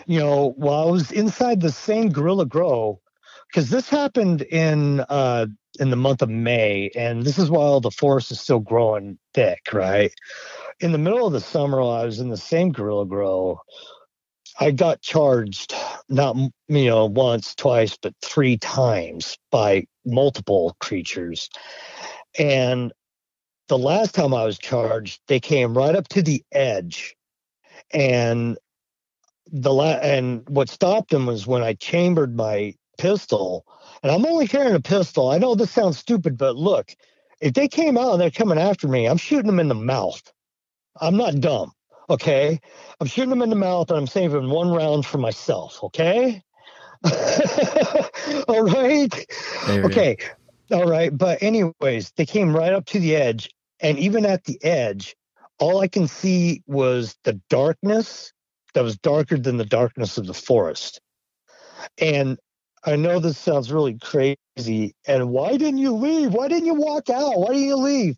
you know, while I was inside the same Guerrilla Grow, because this happened in uh, in the month of May, and this is while the forest is still growing thick, right? In the middle of the summer, while I was in the same Guerrilla Grow, I got charged not you know once, twice, but three times by multiple creatures. And the last time I was charged, they came right up to the edge, and the la- and what stopped him was when I chambered my pistol, and I'm only carrying a pistol. I know this sounds stupid, but look, if they came out and they're coming after me, I'm shooting them in the mouth. I'm not dumb. Okay. I'm shooting them in the mouth and I'm saving one round for myself. Okay. All right. Okay. All right. But, anyways, they came right up to the edge. And even at the edge, all I can see was the darkness that was darker than the darkness of the forest. And I know this sounds really crazy. And why didn't you leave? Why didn't you walk out? Why didn't you leave?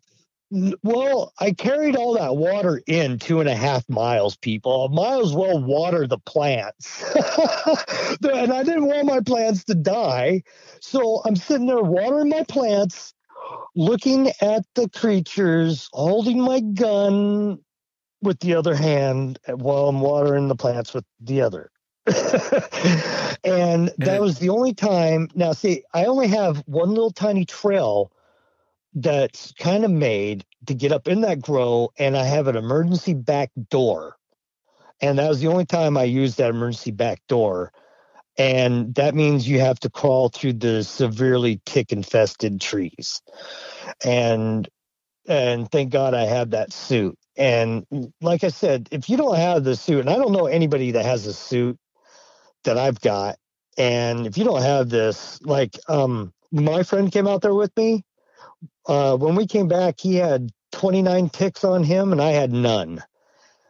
Well, I carried all that water in two and a half miles, people. I might as well water the plants. and I didn't want my plants to die. So I'm sitting there watering my plants, looking at the creatures, holding my gun with the other hand while I'm watering the plants with the other. and that was the only time. Now, see, I only have one little tiny trail that's kind of made to get up in that grow, and I have an emergency back door. And that was the only time I used that emergency back door. And that means you have to crawl through the severely tick infested trees. And and thank God I have that suit. And like I said, if you don't have the suit, and I don't know anybody that has a suit that I've got, and if you don't have this, like um my friend came out there with me, uh, when we came back, he had 29 ticks on him, and I had none.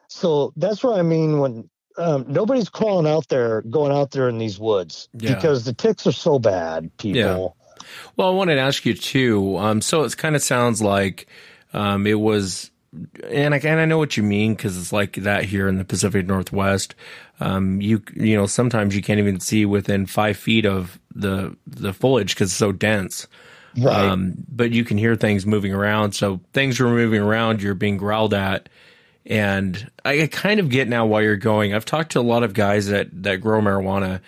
So that's what I mean when um, nobody's crawling out there, going out there in these woods yeah. because the ticks are so bad, people. Well, I wanted to ask you too. Um, so it kind of sounds like um, it was, and I, and I know what you mean because it's like that here in the Pacific Northwest. Um, you you know sometimes you can't even see within five feet of the the foliage because it's so dense. Right. Um, but you can hear things moving around. So things are moving around. You're being growled at. And I kind of get now why you're going. I've talked to a lot of guys that, that grow marijuana,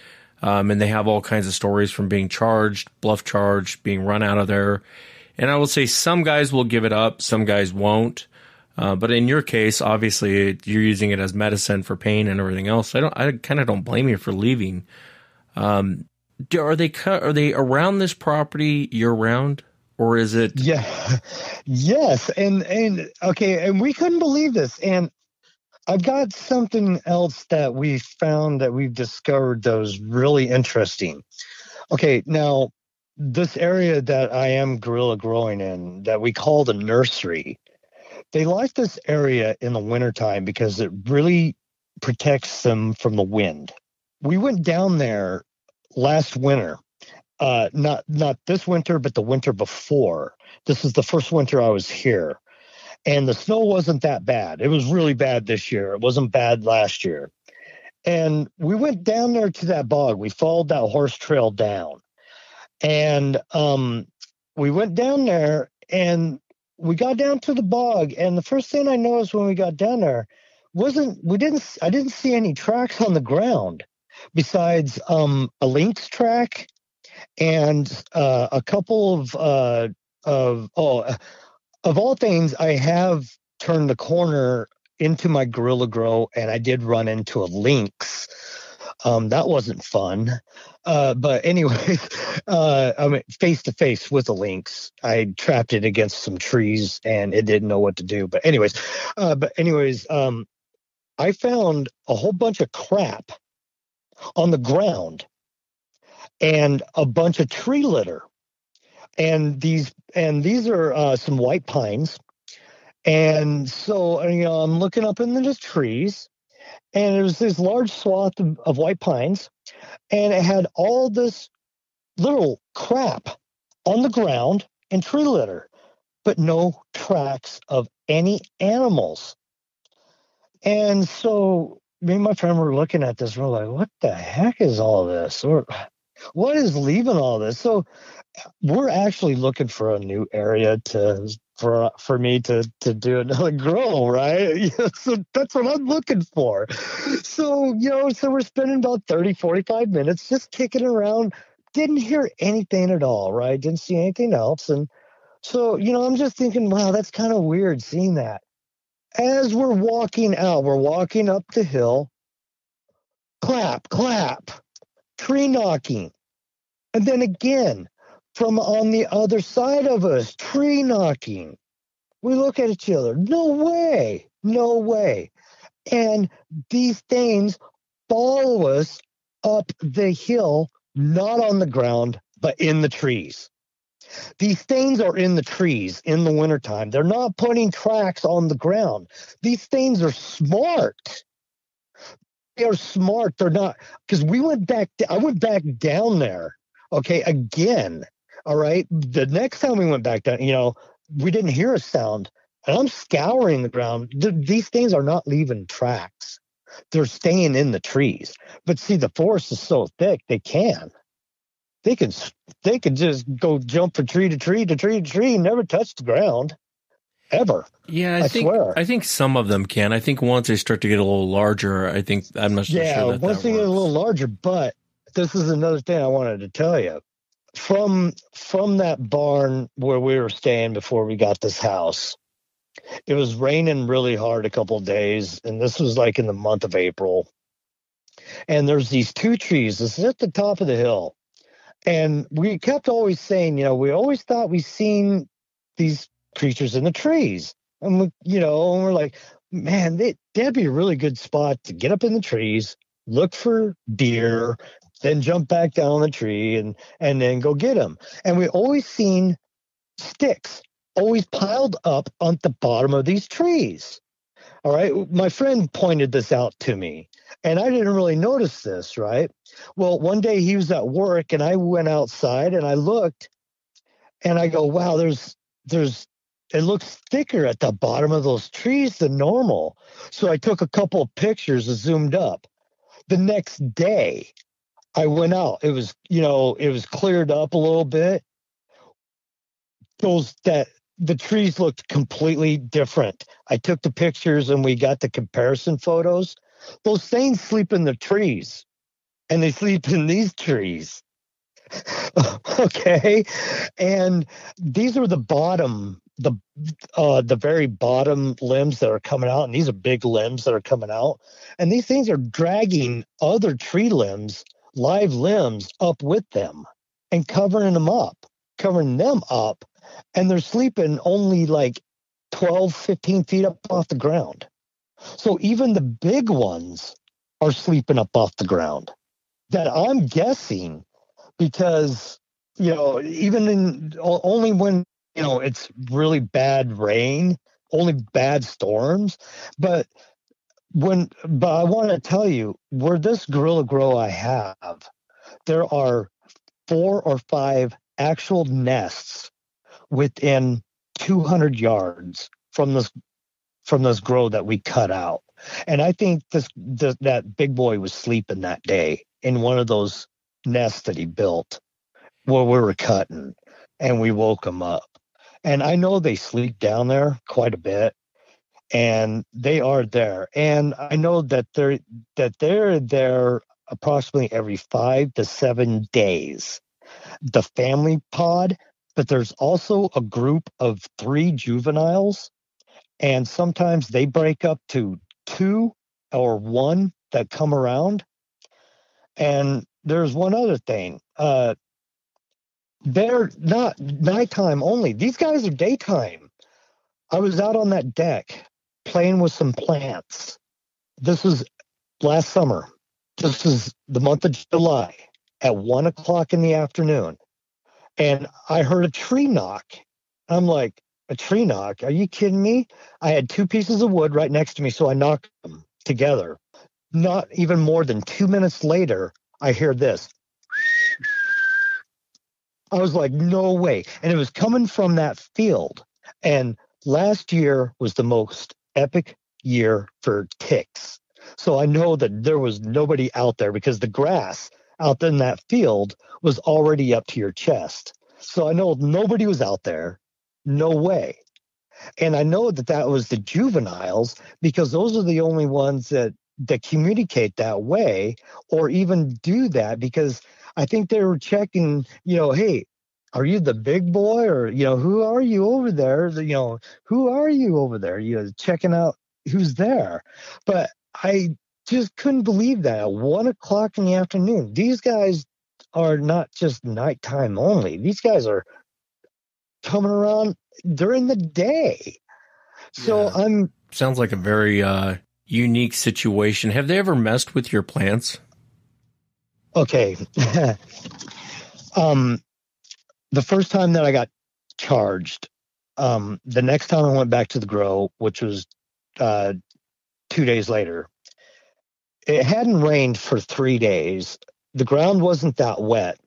um, and they have all kinds of stories from being charged, bluff charged, being run out of there. And I will say some guys will give it up, some guys won't. Uh, but in your case, obviously you're using it as medicine for pain and everything else. I don't, I kind of don't blame you for leaving. Um, are they are they around this property year round? or is it yeah yes and and okay and we couldn't believe this and i've got something else that we found that we've discovered that was really interesting. Okay now this area that i am guerrilla growing in that we call the nursery they like this area in the wintertime because it really protects them from the wind. We went down there last winter uh, not not this winter, but the winter before. This is the first winter I was here, and the snow wasn't that bad. It was really bad this year. It wasn't bad last year. And we went down there to that bog. We followed that horse trail down, and um, we went down there, and we got down to the bog. And the first thing I noticed when we got down there wasn't we didn't I didn't see any tracks on the ground besides um, a lynx track and uh, a couple of uh, of oh of all things, I have turned the corner into my Guerrilla Grow, and I did run into a lynx. Um, that wasn't fun. Uh, but anyway, uh, I mean, face to face with a lynx. I trapped it against some trees, and it didn't know what to do. But anyways, uh, but anyways, um, I found a whole bunch of crap on the ground and a bunch of tree litter. And these and these are uh, some white pines. And so you know, I'm looking up in the trees, and there was this large swath of, of white pines, and it had all this little crap on the ground and tree litter, but no tracks of any animals. And so me and my friend were looking at this. And we're like, what the heck is all this? Or what is leaving all this? So we're actually looking for a new area to for for me to to do another grow, right? so that's what I'm looking for. So, you know, so we're spending about 30, 45 minutes just kicking around. Didn't hear anything at all, right? Didn't see anything else. And so, you know, I'm just thinking, wow, that's kind of weird seeing that. As we're walking out, we're walking up the hill, clap, clap, tree knocking. And then again, from on the other side of us, tree knocking. We look at each other. No way. No way. And these things follow us up the hill, not on the ground, but in the trees. These things are in the trees in the wintertime. They're not putting tracks on the ground. These things are smart they are smart. They're not because we went back. I went back down there. Okay, again. All right. The next time we went back down, you know, we didn't hear a sound. And I'm scouring the ground. Th- these things are not leaving tracks. They're staying in the trees. But see, the forest is so thick, they can. They can. They can just go jump from tree to tree to tree to tree never touch the ground ever. Yeah, I, I think swear. I think some of them can. I think once they start to get a little larger, I think I'm not yeah, sure that once they get a little larger. But this is another thing I wanted to tell you. From from that barn where we were staying before we got this house, it was raining really hard a couple of days, and this was like in the month of April. And there's these two trees. This is at the top of the hill, and we kept always saying, you know, we always thought we seen these creatures in the trees, and we, you know, and we're like, man, they, that'd be a really good spot to get up in the trees, look for deer, then jump back down the tree and and then go get them. And we always seen sticks always piled up on the bottom of these trees. All right, my friend pointed this out to me, and I didn't really notice this. Right. Well, one day he was at work, and I went outside and I looked, and I go, "Wow, there's there's it looks thicker at the bottom of those trees than normal." So I took a couple of pictures and zoomed up. The next day, I went out. It was, you know, it was cleared up a little bit. Those that the trees looked completely different. I took the pictures and we got the comparison photos. Those things sleep in the trees and they sleep in these trees. okay. And these are the bottom, the uh the very bottom limbs that are coming out, and these are big limbs that are coming out. And these things are dragging other tree limbs, live limbs, up with them and covering them up, covering them up and they're sleeping only like 12, 15 feet up off the ground. So even the big ones are sleeping up off the ground. That I'm guessing because, you know, even in only when, you know, it's really bad rain, only bad storms. But when, but I want to tell you where this guerrilla grow I have, there are four or five actual nests within 200 yards from this from this grow that we cut out. And I think this, this that big boy was sleeping that day in one of those nests that he built where we were cutting, and we woke him up. And I know they sleep down there quite a bit, and they are there. And I know that they're that they're there approximately every five to seven days. The family pod but there's also a group of three juveniles, and sometimes they break up to two or one that come around. And there's one other thing. Uh, they're not nighttime only. These guys are daytime. I was out on that deck playing with some plants. This was last summer. This is the month of July at one o'clock in the afternoon and I heard a tree knock. I'm like, a tree knock? Are you kidding me? I had two pieces of wood right next to me, so I knocked them together. Not even more than two minutes later, I hear this. I was like, no way. And it was coming from that field. And last year was the most epic year for ticks. So I know that there was nobody out there because the grass out in that field was already up to your chest. So I know nobody was out there. No way. And I know that that was the juveniles because those are the only ones that that communicate that way or even do that because I think they were checking, you know, hey, are you the big boy or you know who are you over there you know who are you over there you know checking out who's there but i just couldn't believe that at one o'clock in the afternoon. These guys are not just nighttime only. These guys are coming around during the day. So yeah. I'm sounds like a very uh, unique situation. Have they ever messed with your plants? Okay. um the first time that I got charged, um, the next time I went back to the grow, which was uh, two days later, it hadn't rained for three days. The ground wasn't that wet.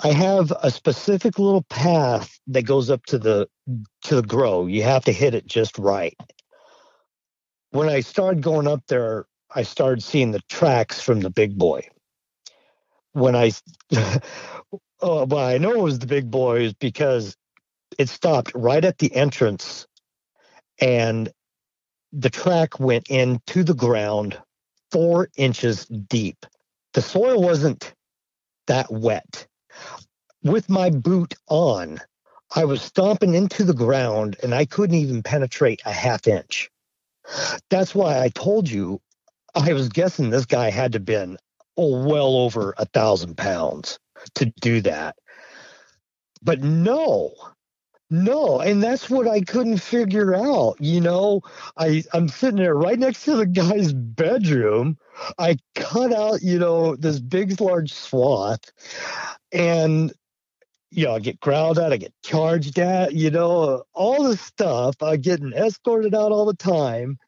I have a specific little path that goes up to the to the grow. You have to hit it just right. When I started going up there, I started seeing the tracks from the big boy. When I oh, but I know it was the big boy because it stopped right at the entrance and the track went into the ground four inches deep. The soil wasn't that wet. With my boot on, I was stomping into the ground and I couldn't even penetrate a half inch. That's why I told you I was guessing this guy had to been oh, well over a thousand pounds to do that. But no, no, and that's what I couldn't figure out. You know, I I'm sitting there right next to the guy's bedroom. I cut out, you know, this big large swath, and you know, I get growled at, I get charged at, you know, all this stuff. I getting escorted out all the time.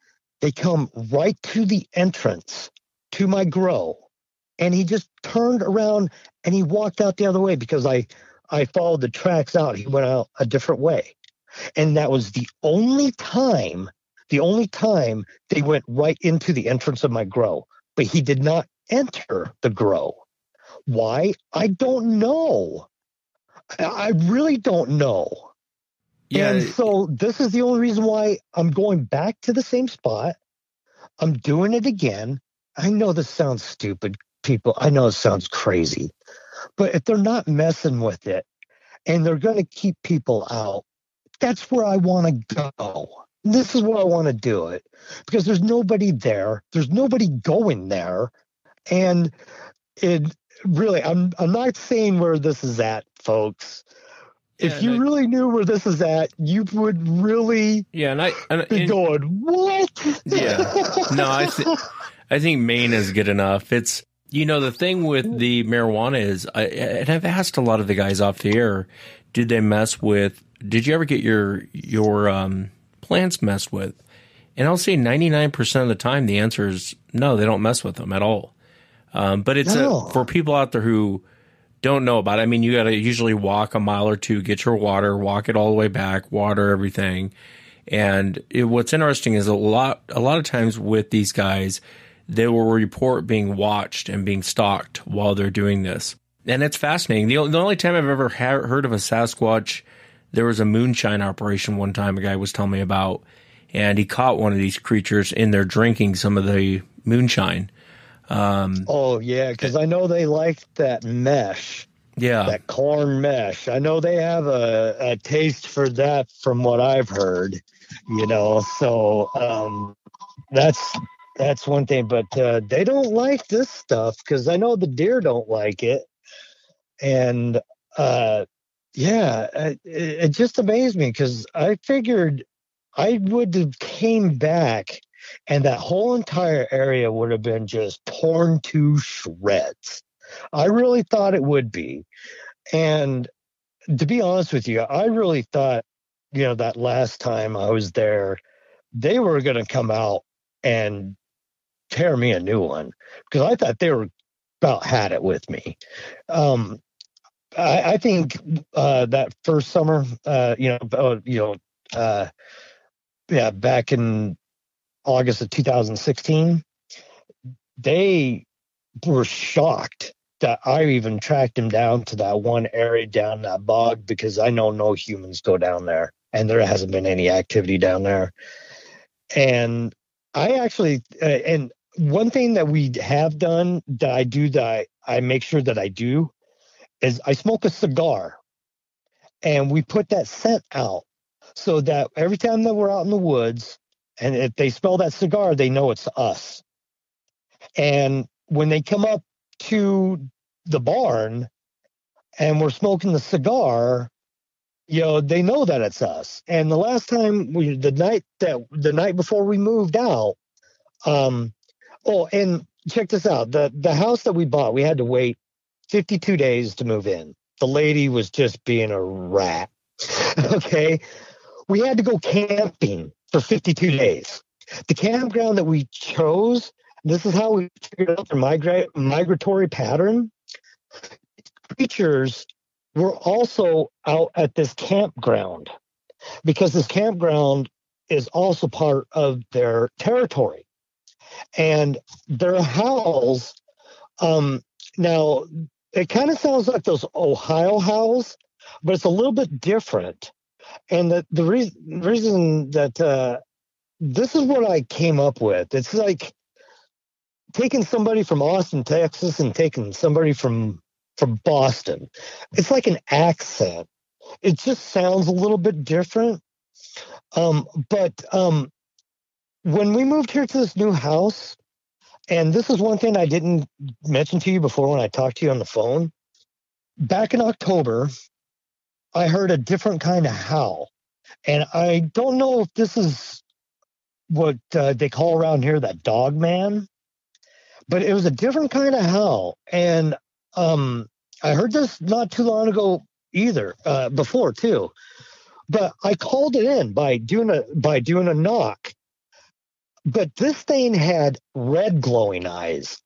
They come right to the entrance to my grow, and he just turned around and he walked out the other way because I I followed the tracks out. He went out a different way. And that was the only time, the only time they went right into the entrance of my grow. But he did not enter the grow. Why? I don't know. I really don't know. Yeah. And so this is the only reason why I'm going back to the same spot. I'm doing it again. I know this sounds stupid, people. I know it sounds crazy. But if they're not messing with it and they're going to keep people out, that's where I want to go. This is where I want to do it because there's nobody there. There's nobody going there. And it really, I'm, I'm not saying where this is at, folks. Yeah, if you I- really knew where this is at, you would really Yeah, and I and, be and- going, what? Yeah. No, I think I think Maine is good enough. It's you know the thing with the marijuana is, I, and I've asked a lot of the guys off the air, did they mess with? Did you ever get your your um, plants messed with? And I'll say ninety nine percent of the time the answer is no, they don't mess with them at all. Um, but it's No. a, for people out there who don't know about it. I mean, you got to usually walk a mile or two, get your water, walk it all the way back, water everything. And it, what's interesting is a lot, a lot of times with these guys, they will report being watched and being stalked while they're doing this. And it's fascinating. The, the only time I've ever ha- heard of a Sasquatch, there was a moonshine operation one time a guy was telling me about, and he caught one of these creatures in there drinking some of the moonshine. Um, Oh, yeah, because I know they like that mesh, yeah. that corn mesh. I know they have a, a taste for that from what I've heard, you know. So um, that's that's one thing, but uh, they don't like this stuff because I know the deer don't like it. And uh, yeah, it, it just amazed me because I figured I would have came back and that whole entire area would have been just torn to shreds. I really thought it would be. And to be honest with you, I really thought, you know, that last time I was there, they were going to come out and tear me a new one because I thought they were about had it with me. Um, I, I think uh, that first summer, uh, you know, uh, you know, uh, yeah, back in August of 2016, they were shocked that I even tracked him down to that one area down that bog because I know no humans go down there and there hasn't been any activity down there. And I actually, uh, and one thing that we have done that I do that I, I make sure that I do is I smoke a cigar and we put that scent out so that every time that we're out in the woods and if they smell that cigar, they know it's us. And when they come up to the barn and we're smoking the cigar, you know, they know that it's us. And the last time we, the night that, the night before we moved out, um, oh, and check this out the, the house that we bought, we had to wait 52 days to move in. The lady was just being a rat. okay. We had to go camping for 52 days. The campground that we chose, this is how we figured out their migra- migratory pattern. Creatures were also out at this campground because this campground is also part of their territory. And their howls, um, now it kind of sounds like those Ohio howls, but it's a little bit different. And the, the reason reason that uh, this is what I came up with. It's like taking somebody from Austin, Texas, and taking somebody from from Boston. It's like an accent. It just sounds a little bit different. Um, but um, when we moved here to this new house, and this is one thing I didn't mention to you before when I talked to you on the phone. Back in October, I heard a different kind of howl. And I don't know if this is what uh, they call around here that dog man, but it was a different kind of howl. And um, I heard this not too long ago either, uh, before too. But I called it in by doing a by doing a knock. But this thing had red glowing eyes.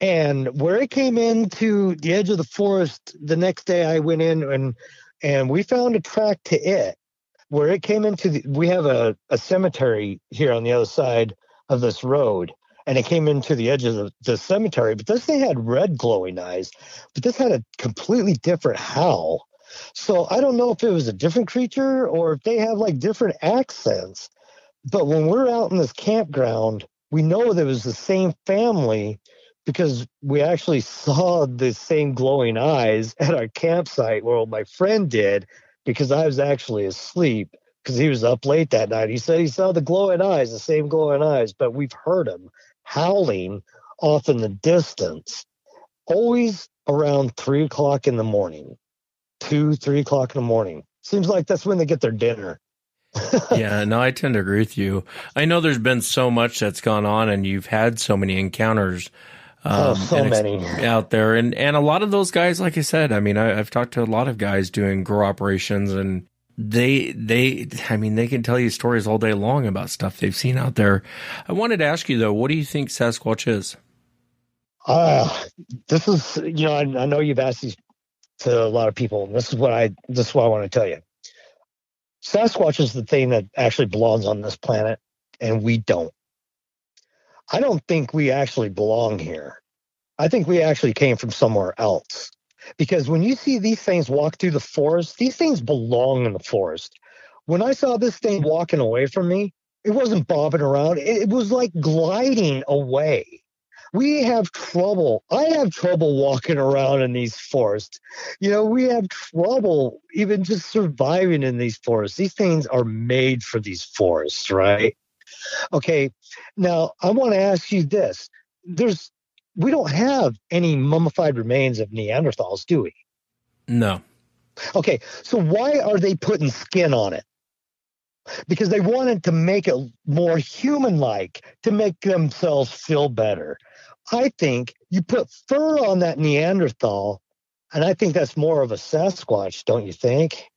And where it came into the edge of the forest, the next day I went in and and we found a track to it where it came into the we have a, a cemetery here on the other side of this road and it came into the edge of the, the cemetery but this thing had red glowing eyes but this had a completely different howl So I don't know if it was a different creature or if they have like different accents. But when we're out in this campground, we know that it was the same family because we actually saw the same glowing eyes at our campsite where my friend did because I was actually asleep because he was up late that night. He said he saw the glowing eyes, the same glowing eyes, but we've heard him howling off in the distance, always around three o'clock in the morning, two, three o'clock in the morning. Seems like that's when they get their dinner. yeah, no, I tend to agree with you. I know there's been so much that's gone on, and you've had so many encounters. Um, oh, so many out there, and and a lot of those guys, like I said, I mean, I, I've talked to a lot of guys doing grow operations, and they they I mean, they can tell you stories all day long about stuff they've seen out there. I wanted to ask you though, what do you think Sasquatch is? Uh, this is you know, I, I know you've asked these to a lot of people, and this is what I this is what I want to tell you. Sasquatch is the thing that actually belongs on this planet, and we don't. I don't think we actually belong here. I think we actually came from somewhere else. Because when you see these things walk through the forest, these things belong in the forest. When I saw this thing walking away from me, it wasn't bobbing around, it was like gliding away we have trouble. I have trouble walking around in these forests. You know, we have trouble even just surviving in these forests. These things are made for these forests, right? Okay. Now, I want to ask you this. There's we don't have any mummified remains of Neanderthals, do we? No. Okay. So why are they putting skin on it? Because they wanted to make it more human like, to make themselves feel better. I think you put fur on that Neanderthal, and I think that's more of a Sasquatch, don't you think?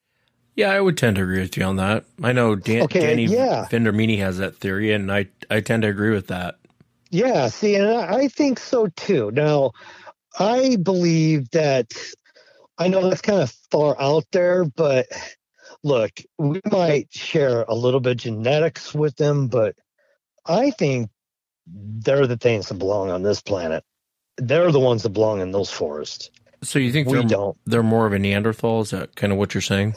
Yeah, I would tend to agree with you on that. I know Dan, okay, Danny yeah. Vendramini has that theory, and I I tend to agree with that. Yeah, see, and I think so too. Now, I believe that I know that's kind of far out there, but look, we might share a little bit of genetics with them, but I think they're the things that belong on this planet. They're the ones that belong in those forests. So you think we they're, don't? They're more of a Neanderthal? Is that kind of what you're saying?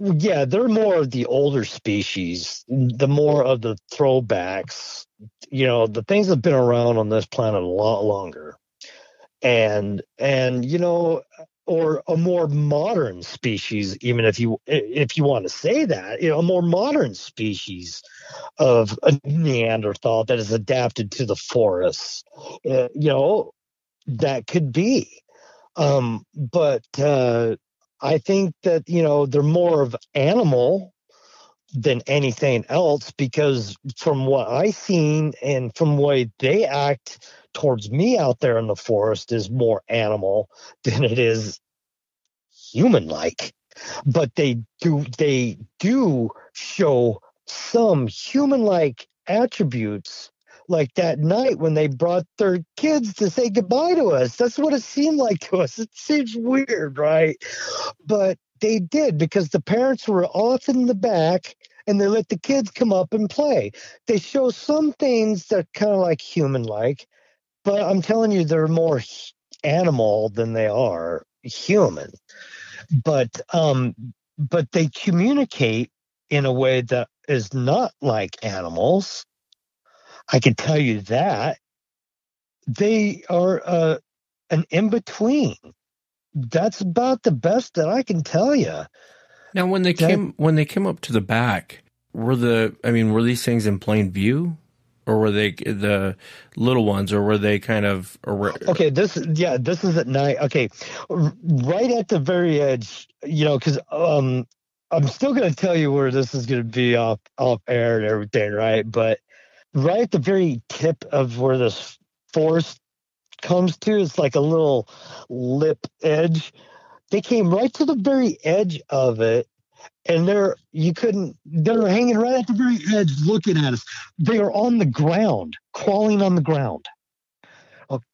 Yeah, they're more of the older species, the more of the throwbacks. You know, the things that have been around on this planet a lot longer, and and you know, or a more modern species, even if you if you want to say that, you know, a more modern species of a Neanderthal that is adapted to the forests. Uh, you know, that could be. Um, but uh, I think that you know they're more of animal than anything else because from what I've seen and from the way they act towards me out there in the forest is more animal than it is human like but they do they do show some human like attributes like that night when they brought their kids to say goodbye to us. That's what it seemed like to us. It seems weird, right? But they did because the parents were off in the back and they let the kids come up and play. They show some things that kind of like human like, but I'm telling you, they're more animal than they are human. But um, but they communicate in a way that is not like animals. I can tell you that. They are uh, an in between. That's about the best that I can tell you. Now, when they that, came when they came up to the back, were the I mean, were these things in plain view? or were they the little ones or were they kind of or okay this yeah this is at night okay right at the very edge you know because um I'm still going to tell you where this is going to be off off air and everything, right? But right at the very tip of where this forest comes to, it's like a little lip edge. They came right to the very edge of it, and they're you couldn't. They're hanging right at the very edge, looking at us. They are on the ground, crawling on the ground.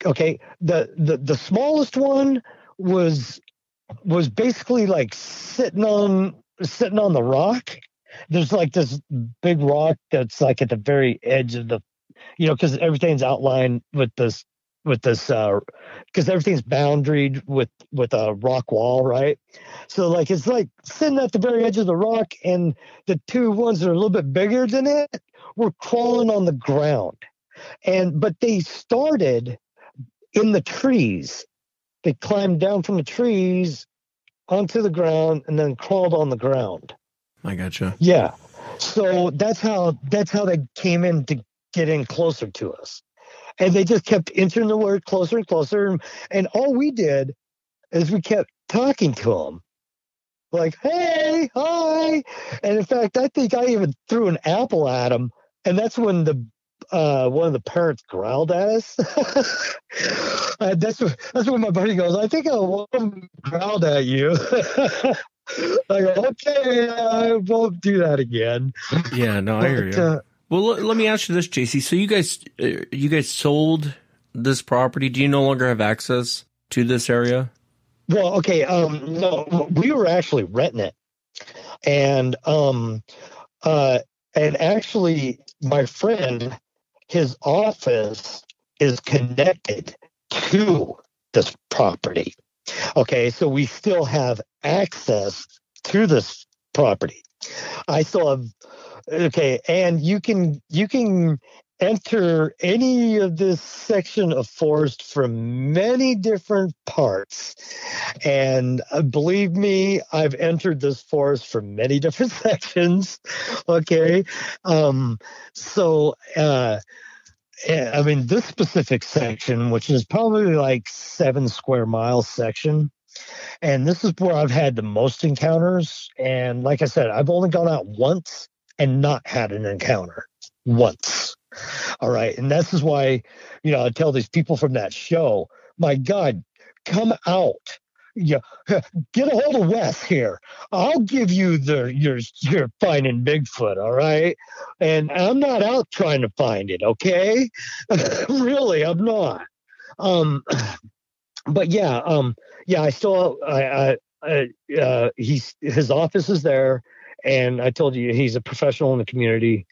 Okay, the the the smallest one was was basically like sitting on sitting on the rock. There's like this big rock that's like at the very edge of the, you know, because everything's outlined with this with this uh, because everything's boundaried with with a rock wall, right? So like it's like sitting at the very edge of the rock, and the two ones that are a little bit bigger than it were crawling on the ground, and but they started in the trees. They climbed down from the trees onto the ground and then crawled on the ground. I gotcha. Yeah. So that's how that's how they came in to get in closer to us. And they just kept entering the word closer and closer. And, and all we did is we kept talking to them. Like, hey, hi. And in fact, I think I even threw an apple at them. And that's when the uh, one of the parents growled at us. uh, that's that's when my buddy goes. I think I growled at you. I go, okay, I won't do that again. Yeah, no, I hear you. Uh, well, l- let me ask you this, JC. So you guys, uh, you guys sold this property. Do you no longer have access to this area? Well, okay. Um, no, we were actually renting it, and um, uh, and actually, my friend, his office is connected to this property. Okay, so we still have access to this property. I saw okay, and you can you can enter any of this section of forest from many different parts. And uh, believe me, I've entered this forest from many different sections. Okay. Um, so, uh, eh, I mean, this specific section, which is probably like seven square miles section, and this is where I've had the most encounters. And like I said, I've only gone out once and not had an encounter once. All right. And this is why, you know, I tell these people from that show, my God, come out. Yeah, get a hold of Wes here. I'll give you the your your finding Bigfoot, all right? And I'm not out trying to find it, okay? really, I'm not. Um, but yeah, um, yeah, I still, I, I, uh, he's his office is there, and I told you he's a professional in the community.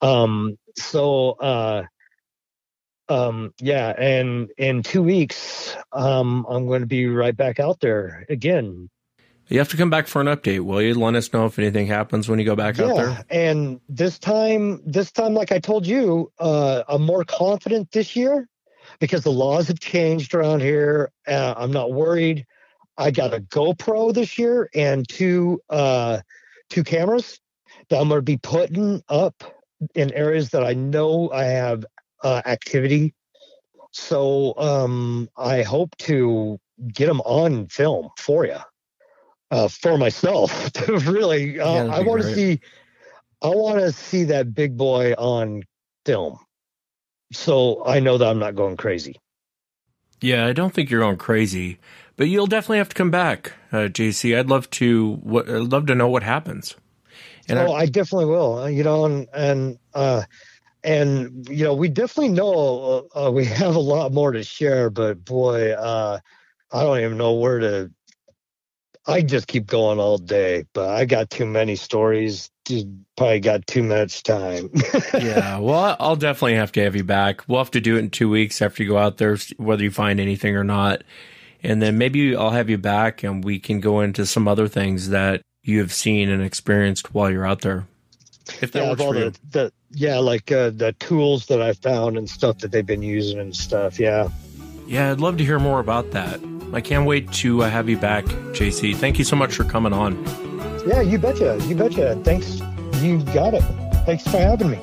Um, so uh, um, yeah, and in two weeks, um, I'm going to be right back out there again. You have to come back for an update, will you? Let us know if anything happens when you go back yeah, out there. And this time, this time, like I told you, uh, I'm more confident this year because the laws have changed around here. Uh, I'm not worried. I got a GoPro this year and two uh, two cameras that I'm going to be putting up in areas that I know I have uh, activity. So um, I hope to get them on film for you, uh, for myself. To really, uh, I want to see, I want to see that big boy on film, so I know that I'm not going crazy. Yeah, I don't think you're going crazy, but you'll definitely have to come back, uh, JC. I'd love to. What, I'd love to know what happens. And oh, I, I definitely will. Uh, you know, and and uh, and you know, we definitely know uh, we have a lot more to share. But boy, uh, I don't even know where to. I just keep going all day, but I got too many stories. Probably got too much time. yeah, well, I'll definitely have to have you back. We'll have to do it in two weeks after you go out there, whether you find anything or not. And then maybe I'll have you back and we can go into some other things that you have seen and experienced while you're out there. If that yeah, works for the, you. The, yeah, like uh, the tools that I found and stuff that they've been using and stuff. Yeah. Yeah, I'd love to hear more about that. I can't wait to uh, have you back, JC. Thank you so much for coming on. Yeah, you betcha. You betcha. Thanks. You got it. Thanks for having me.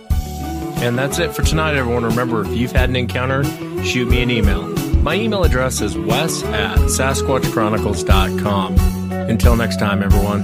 And that's it for tonight, everyone. Remember, if you've had an encounter, shoot me an email. My email address is wes at sasquatchchronicles.com. Until next time, everyone.